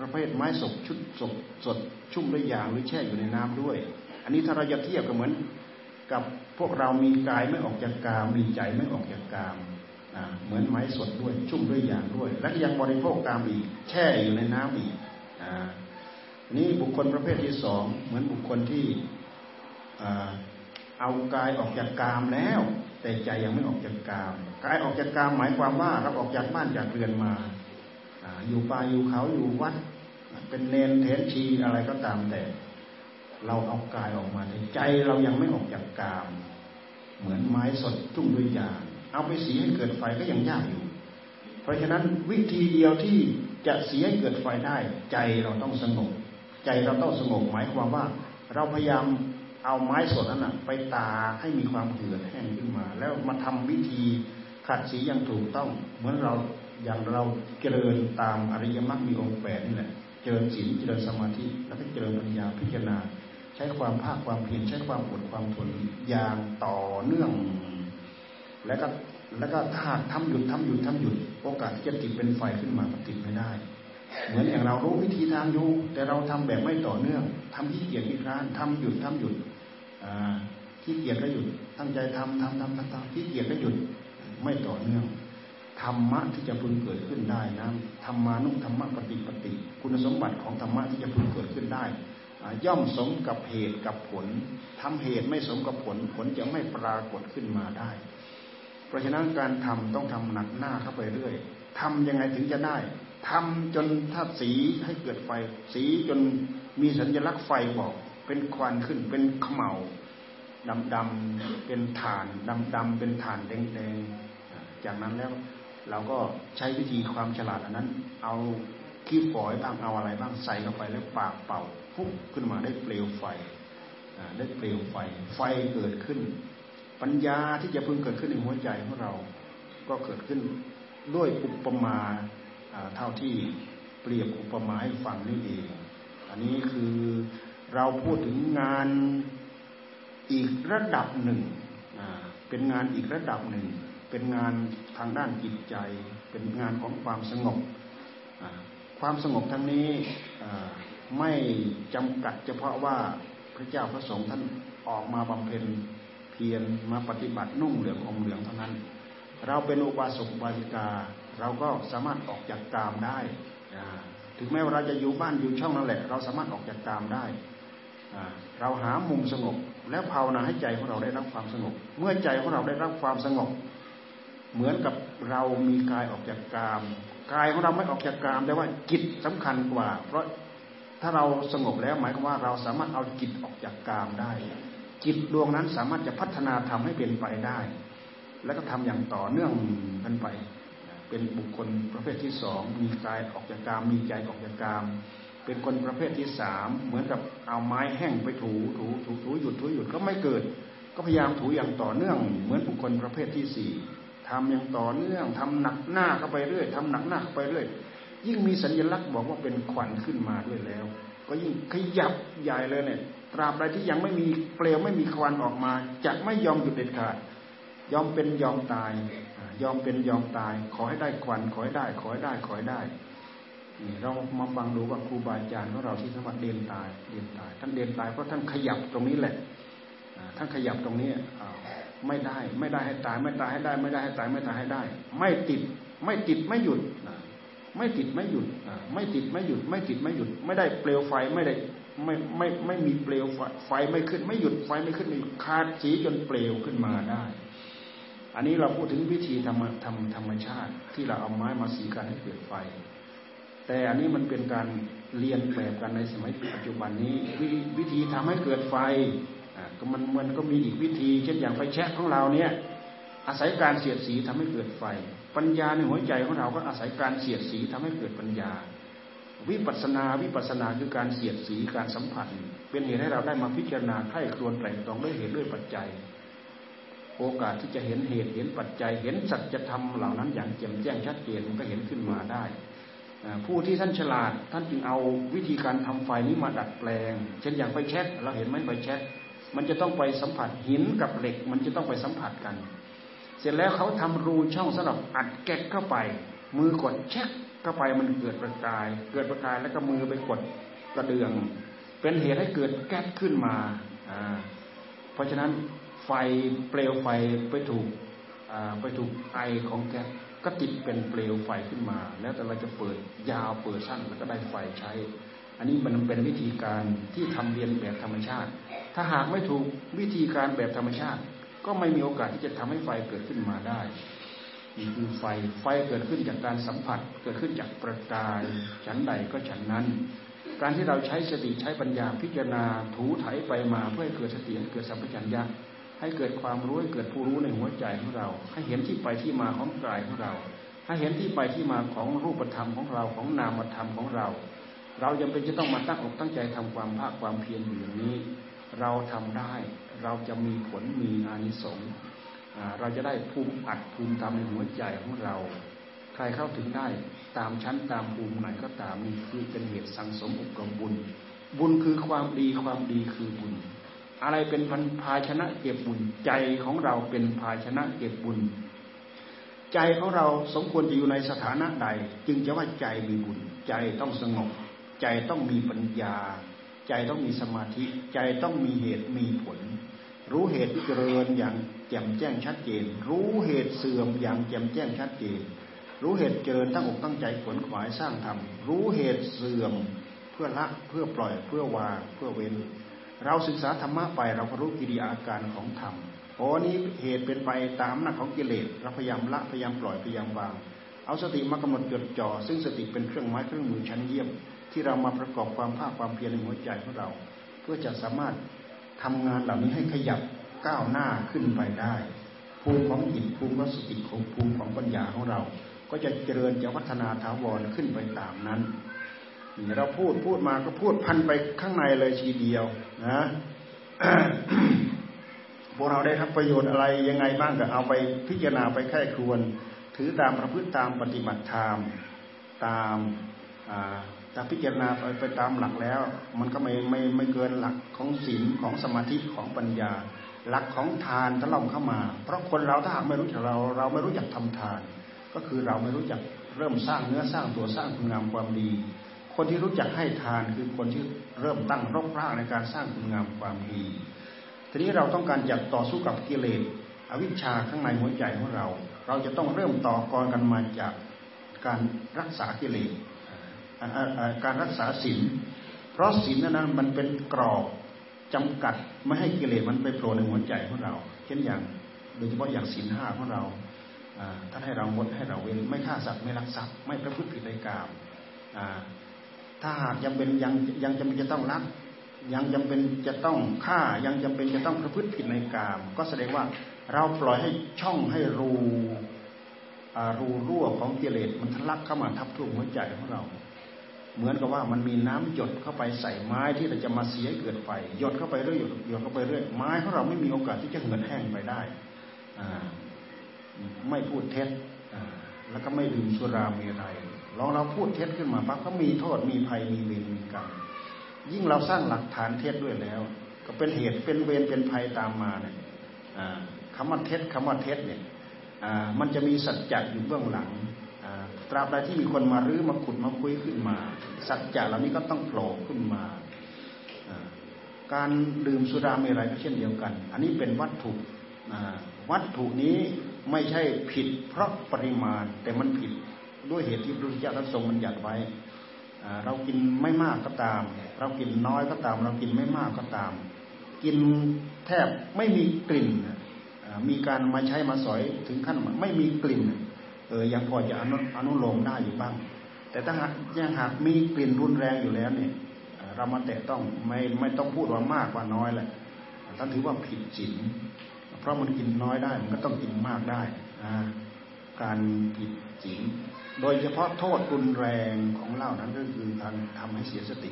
S1: ประเภทไม้สดชุดสดสดชุ่มด้วยยางหรือแช่อยู่ในน้ำด้วย อันนี้ถ้าเราจะเทียบก็เหมือนกับพวกเรามีกายไม่ออกจากกามมีใจไม่ออกจากกามเหมือนไม้สดด้วยชุ่มด้วยยางด้วย และยังบริโภคตามอีกแช่อยู่ในน้ำอีกนี่บุคคลประเภทที่สองเหมือนบุคคลที่เอากายออกจากกามแล้ว แต่ใจยังไม่ออกจากกาม กายออกจากกามหมายความว่าเราออกจากบ้านจากเรือนมา อยู่ป่าอยู่เขาอยู่วัด เป็นเนนเทนชีอะไรก็ตามแต่ เราเอากายออกมาแต่ใจเรายังไม่ออกจากกาม เหมือนไม้สดชุ่มด้วยยางเอาไปสีให้เกิดไฟก็ยังยากอยู่ เพราะฉะนั้นวิธีเดียวที่จะสีให้เกิดไฟได้ ใจเราต้องสงบใจเราต้องสงบหมายความว่า เราพยายามเอาไม้สดนั้นไปตาให้มีความเหือดแห้งขึ้นมา แล้วมาทำวิธีขัดสีอย่างถูกต้อง เหมือนเรา อย่างเราเจริญตามอริยมรรคมีองค์แปดนี่แหละเจริญศีลเจริญสมาธิแล้วก็เจริญปัญญาพิจารณา ใช้ความภาคความเพียรใช้ความอดความทนอย่างต่อเนื่อง แล้วก็แล้วก็ถ้าทำหยุดทำหยุดทำหยุดโอกาสที่จะติดเป็นไฟขึ้นมาติดไม่ได้ เหมือนอย่างเรารู้วิธีทางอยู่แต่เราทำแบบไม่ต่อเนื่องทำที่เกียจที่คร้านทำหยุดทำหยุดที่เกียจก็หยุด ตั้งใจทำทำทำทำทำที่เกียจก็หยุดไม่ต่อเนื่อง ธรรมะที่จะพึงเกิดขึ้นได้นะธรรมานุธรรมะปฏิปติคุณสมบัติของธรรมะที่จะพึงเกิดขึ้นได้ ย่อมสมกับเหตุกับผลทำเหตุไม่สมกับผลผลจะไม่ปรากฏขึ้นมาได้ เพราะฉะนั้นการทำต้องทำหนักหน้าเข้าไปเรื่อยทำยังไงถึงจะได้ทำจนถ้าสีให้เกิดไฟ สีจนมีสัญลักษณ์ไฟบอก เป็นควันขึ้นเป็นขมเหลาดำดำเป็นฐานดำดำเป็นฐานแดงแดงจากนั้นแล้ว เราก็ใช้วิธีความฉลาดอันนั้น เอาขี้ฝอยบ้างเอาอะไรบ้างใส่เข้าไปแล้วปากเป่าพุ่งขึ้นมาได้เปลวไฟได้เปลวไฟ ไฟเกิดขึ้น ปัญญาที่จะพึงเกิดขึ้นในหัวใจของเรา ก็เกิดขึ้นด้วยอุปมาเท่าที่เปรียบอุปมาให้ฟังนี่เอง อันนี้คือเราพูดถึงงานอีกระดับหนึ่ง เป็นงานอีกระดับหนึ่ง เป็นงานทางด้านจิตใจ เป็นงานของความสงบ ความสงบทั้งนี้ไม่จำกัดเฉพาะว่าพระเจ้าพระสงฆ์ท่านออกมาบำเพ็ญเพียรมาปฏิบัตินุ่งเหลืองอมเหลืองเท่านั้น เราเป็นอุบาสกบาสิกา เราก็สามารถออกจากกามได้ถึงแม้ว่าเราจะอยู่บ้านอยู่ช่องนั่นแหละ เราสามารถออกจากกามได้เราหามุมสงบ แล้วภาวนาให้ใจของเราได้รับความสงบ เมื่อใจของเราได้รับความสงบ เหมือนกับเรามีกายออกจากกามกายของเราไม่ออกจากกามแต่ว่าจิตสำคัญกว่า เพราะถ้าเราสงบแล้วหมายความว่าเราสามารถเอาจิตออกจากกามได้ จิตดวงนั้นสามารถจะพัฒนาทำให้เป็นไปได้ แล้วก็ทำอย่างต่อเนื่องกันไป เป็นบุคคลประเภทที่สองมีกายออกจากกามมีใจออกจากกามเป็นคนประเภทที่สามเหมือนกับเอาไม้แห้งไปถูถูถูถูหยุดถูหยุดก็ไม่เกิด ก็พยายามถูอย่างต่อเนื่อง เหมือนบุคคลประเภทที่สี่ ทำอย่างต่อเนื่องทำหนักหน้าเข้าไปเรื่อยทำหนักหน้าเข้าไปเรื่อย ยิ่งมีสัญลักษณ์บอกว่าเป็นขวัญขึ้นมาด้วยแล้ว ก็ยิ่งขยับใหญ่เลยเนี่ย ตราบใดที่ยังไม่มีเปลวไม่มีควันออกมาจะไม่ยอมหยุดเด็ดขาด ยอมเป็นยอมตาย ยอมเป็นยอมตาย ขอให้ได้ควันขอให้ได้ ขอให้ได้ขอให้ได้นี่เรามาฟังดูว่าครูบาอาจารย์ของเราที่ท่านเดินตายเดินตาย ท่านเดินตายเพราะท่านขยับตรงนี้แหละท่านขยับตรงนี้ ไม่ได้ ไม่ได้ให้ตาย ไม่ตายให้ได้ ไม่ได้ให้ตาย ไม่ตายให้ได้ ไม่ติด ไม่ติดไม่หยุดไม่ติดไม่หยุดไม่ติดไม่หยุด ไม่ติดไม่หยุด ไม่ได้เปลวไฟไม่ได้ไม่ไม่ไม่มีเปลวไฟไม่ขึ้น ไม่หยุดไฟไม่ขึ้นไม่ขาดสีจนเปลวขึ้นมาได้ อันนี้เราพูดถึงวิธีธรรมธรรมธรรมชาติ ที่เราเอาไม้มาสีกันให้เกิดไฟ แต่อันนี้มันเป็นการเรียนแบบกันในสมัยปัจจุบันนี้ วิธีทำให้เกิดไฟ ก็มันมันก็มีอีกวิธี เช่นอย่างไฟแช็กของเราเนี่ย อาศัยการเสียดสีทำให้เกิดไฟ ปัญญาในหัวใจของเราก็อาศัยการเสียดสีทำให้เกิดปัญญา วิปัสนาวิปัสนาคือการเสียดสีการสัมผัส เป็นเหตุให้เราได้มาพิจารณาไข้ครวนไตรตรองด้วยเหตุด้วยปัจจัย โอกาสที่จะเห็นเหตุเห็นปัจจัย เห็นสัจธรรมเหล่านั้นอย่างแจ่มแจ้งชัดเจนมันก็เห็นขึ้นมาได้ผู้ที่ท่านฉลาดท่านจึงเอาวิธีการทำไฟนี้มาดัดแปลง เช่นอย่างไฟแช็กเราเห็นไหมไฟแช็ก มันจะต้องไปสัมผัสหินกับเหล็ก มันจะต้องไปสัมผัสกัน เสร็จแล้วเขาทำรูช่องสำหรับอัดแก๊กเข้าไป มือกดเช็คเข้าไปมันเกิดประกาย เกิดประกายแล้วก็มือไปกดกระเดือง เป็นเหตุให้เกิดแก๊สขึ้นมาเพราะฉะนั้นไฟเปลวไฟไปถูกไปถูกไอของแก๊สก็ติดเป็นเปลวไฟขึ้นมา แล้วแต่เราจะเปิดยาวเปิดสั้นแล้วก็ได้ไฟใช้ อันนี้มันเป็นวิธีการที่ทำเรียนแบบธรรมชาติ ถ้าหากไม่ถูกวิธีการแบบธรรมชาติ ก็ไม่มีโอกาสที่จะทำให้ไฟเกิดขึ้นมาได้นี่คือไฟ ไฟเกิดขึ้นจากการสัมผัส เกิดขึ้นจากประกายฉันใดก็ฉันนั้น การที่เราใช้สติใช้ปัญญาพิจารณาถูไถไปมาเพื่อให้เกิดสติเกิดสัมปชัญญะให้เกิดความรู้ให้เกิดผู้รู้ในหัวใจของเรา ให้เห็นที่ไปที่มาของกายของเรา ให้เห็นที่ไปที่มาของรูปธรรมของเราของนามธรรมของเรา เรายังเป็นจะต้องมาตั้งอกตั้งใจทำความภาคความเพียรอยู่อย่างนี้ เราทำได้เราจะมีผลมีอานิสงส์เราจะได้ภูมิอัดภูมิธรรมในหัวใจของเรา ใครเข้าถึงได้ตามชั้นตามภูมิไหนก็ตามนี่คือเป็นเหตุสังสมอบรมบุญ บุญคือความดีความดีคือบุญ อะไรเป็นพันภาชนะเก็บบุญ ใจของเราเป็นภาชนะเก็บบุญ ใจของเราสมควรจะอยู่ในสถานะใด จึงจะว่าใจมีบุญ ใจต้องสงบ ใจต้องมีปัญญา ใจต้องมีสมาธิ ใจต้องมีเหตุมีผล รู้เหตุเจริญอย่างแจ่มแจ้งชัดเจน รู้เหตุเสื่อมอย่างแจ่มแจ้งชัดเจน รู้เหตุเจริญตั้งอกตั้งใจขวนขวายสร้างธรรมรู้เหตุเสื่อม เพื่อละเพื่อปล่อยเพื่อวางเพื่อเว้น เราศึกษาธรรมะไปเราก็รู้กิริยาอาการของธรรมโอ้นี้เหตุเป็นไปตามหน้าของกิเลสเราพยายามละพยายามปล่อยพยายามวาง เอาสติมากำหนดจดจ่อซึ่งสติเป็นเครื่องไม้เครื่องมือชั้นเยี่ยม ที่เรามาประกอบความภาคความเพียรในหัวใจของเรา เพื่อจะสามารถทำงานเหล่านี้ให้ขยับก้าวหน้าขึ้นไปได้ภูมิของจิตภูมิของสติของภูมิของปัญญาของเรา ก็จะเจริญจะพัฒนาถาวรขึ้นไปตามนั้นเราพูดพูดมาก็พูดพันไปข้างในเลยทีเดียวนะพวกเราได้รับประโยชน์อะไรยังไงบ้างก็เอาไปพิจารณาไปแค่ครวน ถือตามประพฤติตามปฏิบัติธรรมตาม ถ้าพิจารณาไปไปตามหลักแล้ว มันก็ไม่ไม่ไม่เกินหลักของศีลของสมาธิของปัญญา หลักของทานถล่มเข้ามา เพราะคนเราถ้าหากไม่รู้จักเรา เราไม่รู้จักทำทาน ก็คือเราไม่รู้จักเริ่มสร้างเนื้อสร้างตัวสร้างคุณงามความดี คนที่รู้จักให้ทานคือคนที่เริ่มตั้งรกรากในการสร้างคุณงามความดี ทีนี้เราต้องการจะต่อสู้กับกิเลสอวิชชาข้างในหัวใจของเรา เราจะต้องเริ่มต่อกรกันมาจากการรักษากิเลส การรักษาศีลเพราะศีลนั้นมันเป็นกรอบจำกัดไม่ให้กิเลสมันไปโผล่ในหัวใจของเรา เช่นอย่างโดยเฉพาะอย่างศีลห้าของเราท่านให้เรางดให้เราเว้นไม่ฆ่าสัตว์ไม่ลักทรัพย์ไม่ประพฤติผิดในกามถ้าหากยังเป็นยังยังจำเป็นจะต้องรัก ยังจำเป็นจะต้องฆ่ายังจำเป็นจะต้องประพฤติผิดในกาม ก็แสดงว่าเราปล่อยให้ช่องให้รูรูรั่วของกิเลสมันทะลักเข้ามาทับท่วมหัวใจของเรา เหมือนกับว่ามันมีน้ำหยดเข้าไปใส่ไม้ที่เราจะมาเสียเกิดไฟหยดเข้าไปเรื่อยหยดเข้าไปเรื่อยไม้ของเราไม่มีโอกาสที่จะเหือดแห้งไปได้ไม่พูดเท็จแล้วก็ไม่ดื่มสุรามีอะไรลองเราพูดเท็จขึ้นมาปั๊บก็มีโทษมีภัยมีเวรมีกรรมยิ่งเราสร้างหลักฐานเท็จด้วยแล้ว ก็เป็นเหตุเป็นเวรเป็นภัยตามมาเนี่ยคำว่าเท็จคำว่าเท็จเนี่ยมันจะมีสัจจะอยู่เบื้องหลัง ตราบใดที่มีคนมารื้อมาขุดมาคุยขึ้นมา สัจจะเหล่านี้ก็ต้องโผล่ขึ้นมาการดื่มสุราเมรัยก็เช่นเดียวกัน อันนี้เป็นวัตถุวัตถุนี้ไม่ใช่ผิดเพราะปริมาณ แต่มันผิดด้วยเหตุที่พระพุทธเจ้าทรงบัญญัติไว้ เรากินไม่มากก็ตาม เรากินน้อยก็ตาม เรากินไม่มากก็ตาม กินแทบไม่มีกลิ่น มีการมาใช้มาสอยถึงขั้นไม่มีกลิ่น เออยังพอจะอนุอนุโลมได้อยู่บ้าง แต่ถ้าหากยังหากมีกลิ่นรุนแรงอยู่แล้วเนี่ยเรามาแต่ต้องไม่ไม่ต้องพูดว่ามากว่าน้อยแหละท่านถือว่าผิดศีลเพราะมันกินน้อยได้มันก็ต้องกินมากได้การผิดศีลโดยเฉพาะโทษรุนแรงของเหล้านั้นก็คือการทำให้เสียสติ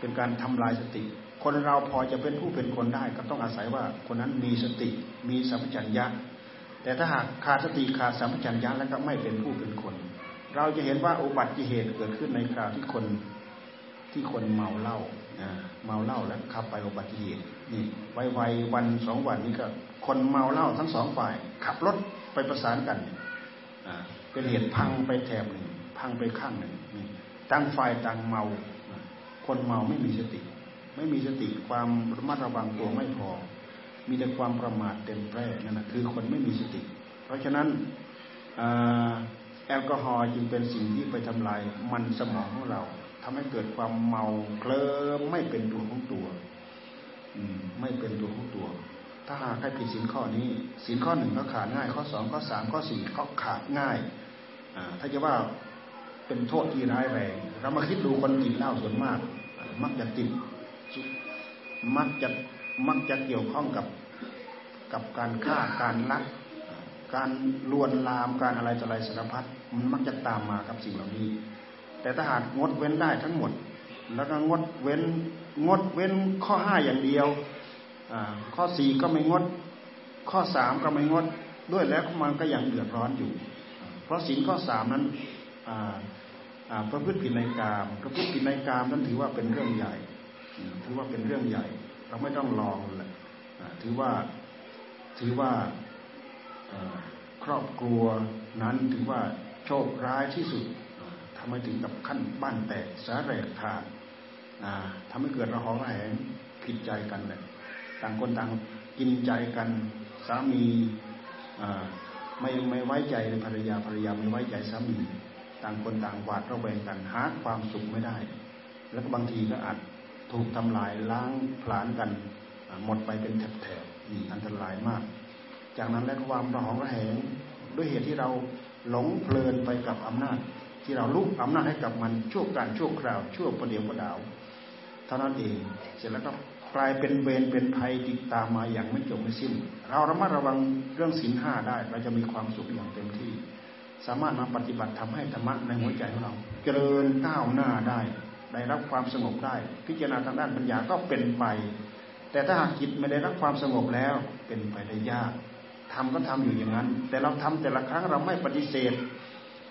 S1: เป็นการทำลายสติ คนเราพอจะเป็นผู้เป็นคนได้ ก็ต้องอาศัยว่าคนนั้นมีสติ มีสัมผัสัญญา แต่ถ้าหากขาดสติขาดสัมผัสัญญาแล้วก็ไม่เป็นผู้เป็นคน เราจะเห็นว่าอุบัติเหตุเกิดขึ้นในคราวที่คนที่คนเมาเหล้าเมาเหล้าแล้วขับไปอุบัติเหตุนี่ไวๆวันสองวันนี้ก็คนเมาเหล้าทั้งสองฝ่าย ขับรถไปประสานกันเป็นเหตุพังไปแถบหนึ่งพังไปข้างหนึ่งต่างฝ่ายต่างเมา คนเมาไม่มีสติ ไม่มีสติความระมัดระวังตัวไม่พอ มีแต่ความประมาทเต็มแพร่นั่นแหะคือคนไม่มีสติ เพราะฉะนั้นแอลกอฮอล์จึงเป็นสิ่งที่ไปทำลายมันสมองของเราทำให้เกิดความเมาเคลิ้มไม่เป็นตัวของตัวอไม่เป็นตัวของตัว ถ้าหากใครผิดสินข้อนี้สินข้อหนึ่งก็ขาดง่าย ข้อสองข้อสามข้อสี่ก็ขาดง่ายอถ้าจะว่าเป็นโทษที่ร้ายแรง เรามาคิดดูคนกินเหล้าส่วนมาก มักจะติดมักจะ มักจะเกี่ยวข้องกับกับการฆ่าการลัก การลวนลามการอะไรต่ออะไรสารพัดมันมักจะตามมากับสิ่งเหล่านี้ แต่ถ้าหากงดเว้นได้ทั้งหมด แล้วก็งดเว้นงดเว้นข้อห้าอย่างเดียวข้อสี่ก็ไม่งด ข้อสามก็ไม่งดด้วยแล้วมันก็ยังเดือดร้อนอยู่ เพราะสิ่งข้อสามนั้นพระพฤติผิดในกามพระพฤติผิดในกามนั้นถือว่าเป็นเรื่องใหญ่ ถือว่าเป็นเรื่องใหญ่ เราไม่ต้องลองแหละถือว่าถือว่าครอบครัวนั้นถือว่าโชคร้ายที่สุดทำให้ถึงกับขั้นบ้านแตกสาแรกขาดทำให้เกิดระหองระแหงผิดใจกันเลยต่างคนต่างกินใจกันสามีไม่ไม่ไว้ใจภรรยาภรรยาไม่ไว้ใจสามี ต่างคนต่างหวาดระแวงกันหาความสุขไม่ได้ แล้วก็บางทีก็อาจ ถูกทำลายล้างผลาญกันหมดไปเป็นแถบๆอันตรายมาก จากนั้นแล้วความระหองระแหงด้วยเหตุที่เราหลงเพลินไปกับอำนาจ ที่เราลุกอำนาจให้กับมันชั่วการชั่วคราวชั่วประเดี๋ยวประดาวเท่านั้นเอง เสร็จแล้วก็กลายเป็นเวรเป็นภัยติดตามมาอย่างไม่จบไม่สิ้น เราระมัดระวังเรื่องศีลห้าได้ เราจะมีความสุขอย่างเต็มที่ สามารถมาปฏิบัติทำให้ธรรมะในหัวใจของเรา เจริญก้าวหน้าได้ ได้รับความสงบได้ พิจารณาทางด้านปัญญาก็เป็นไป แต่ถ้าหากจิตไม่ได้รับความสงบแล้วเป็นไปได้ยากทำก็ทำอยู่อย่างนั้น แต่เราทำแต่ละครั้งเราไม่ปฏิเสธ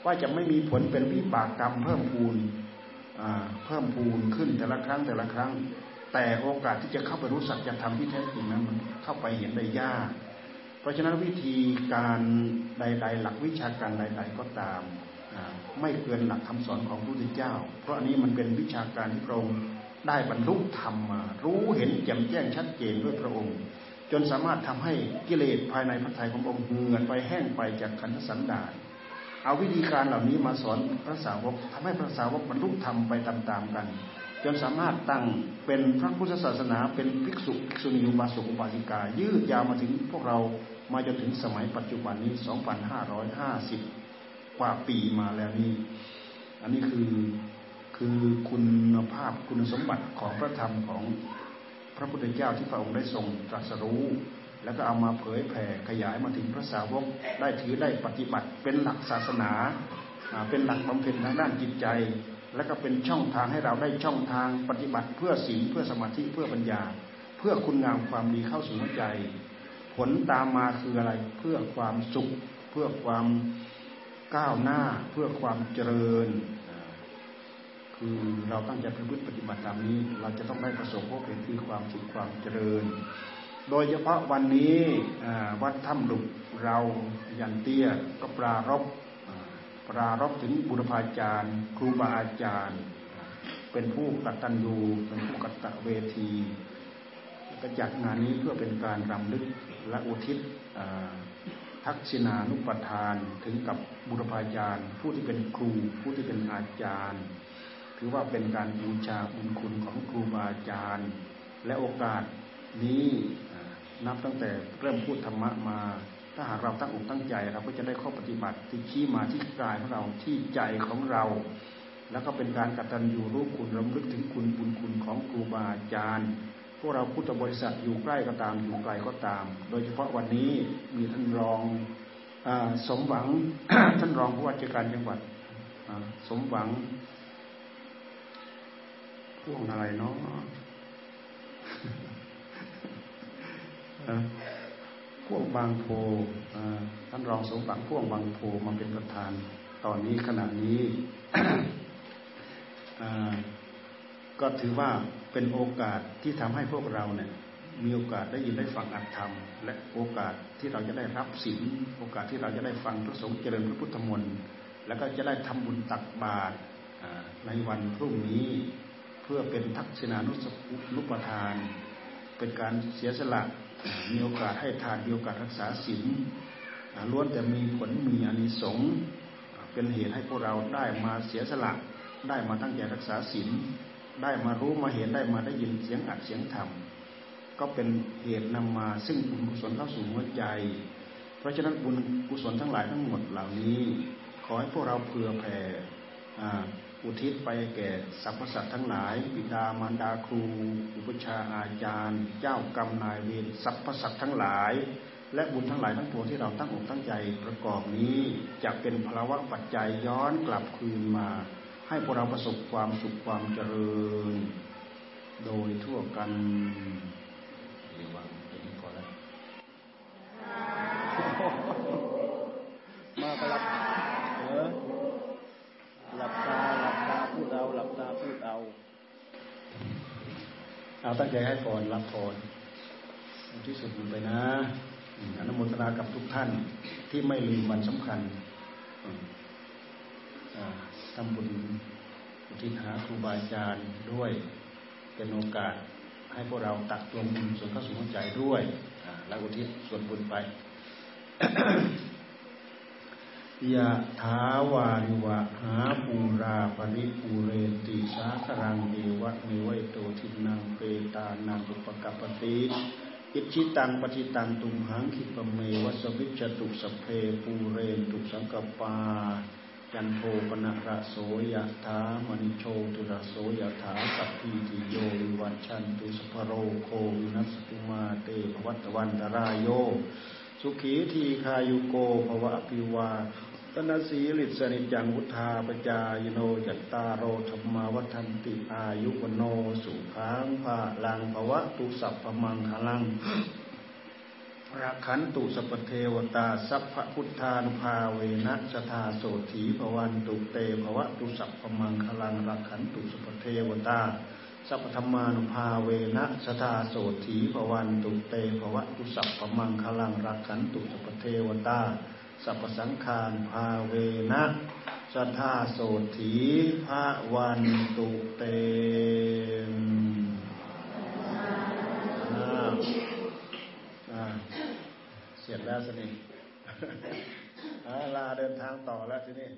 S1: ว่าจะไม่มีผลเป็นวิบากกรรมเพิ่มพูนเพิ่มพูนขึ้นแต่ละครั้งแต่ละครั้ง แต่โอกาสที่จะเข้าไปรู้สัจธรรมที่แท้จริงนั้นมันเข้าไปเห็นได้ยาก เพราะฉะนั้นวิธีการใด ๆ หลักวิชาการใด ๆ ก็ตาม ไม่เกินหลักคำสอนของพระพุทธเจ้า เพราะอันนี้มันเป็นวิชาการที่พระองค์ได้บรรลุธรรมมา รู้เห็นแจ่มแจ้งชัดเจนด้วยพระองค์ จนสามารถทำให้กิเลสภายในพระทัยขององค์เหือดไปแห้งไปจากขันธสันดานเอาวิธีการเหล่านี้มาสอนพระสาวกทำให้พระสาวกบรรลุธรรมไปตามๆกัน จนสามารถตั้งเป็นพระพุทธศาสนาเป็นภิกษุภิกษุณีอุบาสกอุบาสิกายืดยาวมาถึงพวกเรามาจนถึงสมัยปัจจุบันนี้ 2,550 กว่าปีมาแล้วนี่ อันนี้คือคือคุณภาพคุณสมบัติของพระธรรมของพระพุทธเจ้าที่พระองค์ได้ทรงตรัสรู้ แล้วก็เอามาเผยแผ่ขยายมาถึงพระสาวกได้ถือได้ปฏิบัติ เป็นหลักศาสนาเป็นหลักบำเพ็ญทางด้านจิตใจ และก็เป็นช่องทางให้เราได้ช่องทางปฏิบัติเพื่อศีลเพื่อสมาธิเพื่อปัญญา เพื่อคุณงามความดีเข้าสู่หัวใจ ผลตามมาคืออะไรเพื่อความสุข เพื่อความ ก้าวหน้าเพื่อความเจริญ คือเราตั้งใจประพฤติปฏิบัติตามนี้ เราจะต้องได้ประสบพบเห็นคือความสุขความเจริญ โดยเฉพาะวันนี้วัดถ้ำดุเรายันเตี้ยก็ปรารบปรารบถึงบุรพาจารย์ ครูบาอาจารย์ เป็นผู้กตัญญูเป็นผู้กตะเวทีก็จัดงานนี้เพื่อเป็นการรำลึกและอุทิศ ทักษินานุปทานถึงกับบุรพาจารย์ผู้ที่เป็นครูผู้ที่เป็นอาจารย์ ถือว่าเป็นการบูชาบุญคุณของครูบาอาจารย์ และโอกาสนี้นับตั้งแต่เริ่มพูดธรรมะมา ถ้าหากเราตั้งอกตั้งใจเราก็จะได้ข้อปฏิบัติที่ชี้มาที่กายของเราที่ใจของเรา แล้วก็เป็นการกตัญญูรู้คุณรำลึกถึงคุณบุญคุณของครูบาอาจารย์ วกเราพุทธบริษัทอยู่ใกล้ก็ตามอยู่ไกลก็ตาม โดยเฉพาะวันนี้มีท่านรองอสมหวังท่านรองผู้ว่าราชการจังหวัดสมหวังพ่วงอะไรเนาะพ่วงบางโพท่านรองสมบัติพ่วงบางโพมาเป็นประธาน ตอนนี้ขณะนี้ก็ถือว่า เป็นโอกาสที่ทำให้พวกเราเนี่ยมีโอกาสได้ยินได้ฟังอัตธรรม และโอกาสที่เราจะได้รับศีลโอกาสที่เราจะได้ฟังพระสงฆ์เจริญพระพุทธมนต์แล้วก็จะได้ทำบุญตักบาตรในวันพรุ่งนี้เพื่อเป็นทักษิณานุสนุปทาน เป็นการเสียสละมีโอกาสให้ทานมีโอกาสรักษาศีลล้วนแต่มีผลมีอานิสงส์เป็นเหตุให้พวกเราได้มาเสียสละได้มาตั้งใจรักษาศีล ได้มารู้มาเห็นได้มาได้ยินเสียงอัดเสียงธรรมก็เป็นเหตุนำมาซึ่งบุญกุศลเข้าสู่หัวใจ เพราะฉะนั้นบุญกุศลทั้งหลายทั้งหมดเหล่านี้ ขอให้พวกเราเผื่อแผ่อุทิศไปแก่สรรพสัตว์ทั้งหลาย บิดามารดาครู อุปชาอาจารย์ เจ้ากรรมนายเวรสรรพสัตว์ทั้งหลาย และบุญทั้งหลายทั้งปวงที่เราตั้งอกตั้งใจประกอบนี้จะเป็นพลวะปัจจัยย้อนกลับคืนมา ให้พวกเราประสบความสุขความเจริญ โดยทั่วกันเรียกว่าจะนี้พอแล้วมาครับเออหลับตาหลับตาพูดเอาหลับตาพูดเอาเอาตั้งใจให้พรรับพรที่สุดมันไปนะอนุโมทนากับทุกท่านที่ไม่ลืมวันสำคัญ ทำบุญอุทิศหาครูบาอาจารย์ด้วยเป็นโอกาสให้พวกเราตักตวงบุญส่วนเข้าสู่หัวใจด้วยแล้วอุทิศส่วนบุญไปยะถาวาริวะหาปูราปริปูเรติสาครังเอวะเมวัยโตทินังเปตานังอุปกัปติอิชิตังปฏิตังตุมหังคิปเมวัสวิจตุสเพปูเรนตุสังกปา จันโทปนระโสยถามณิโชตุระโสยถาสัพพิติโยวิวัชชันตุสภโรโควินัสตุมาเตภวัตวันตรายโย สุขีทีคายุโกภวะปิวาตนาสีลิสนิจังวุธาปจายโนจัตตาโรธรรมาวัฒนติอายุวโนสุขังภาลังภวะตุสัพพมังคลัง ขันตุสปเทวตา สัพพพุทธานุภาเวนะสทาโสถีภวันตุเตภวะตุสัพพมังคลังรักขันตุสปเทวตา สัพพธรรมานุภาเวนะสทาโสถีภวันตุเตภวะตุสัพพมังคลังรักขันตุสปเทวตา สัพพสังฆานุภาเวนะสทาโสถีภวันตุเต เสร็จแล้วสินี่ลาเดินทางต่อแล้วทีนี้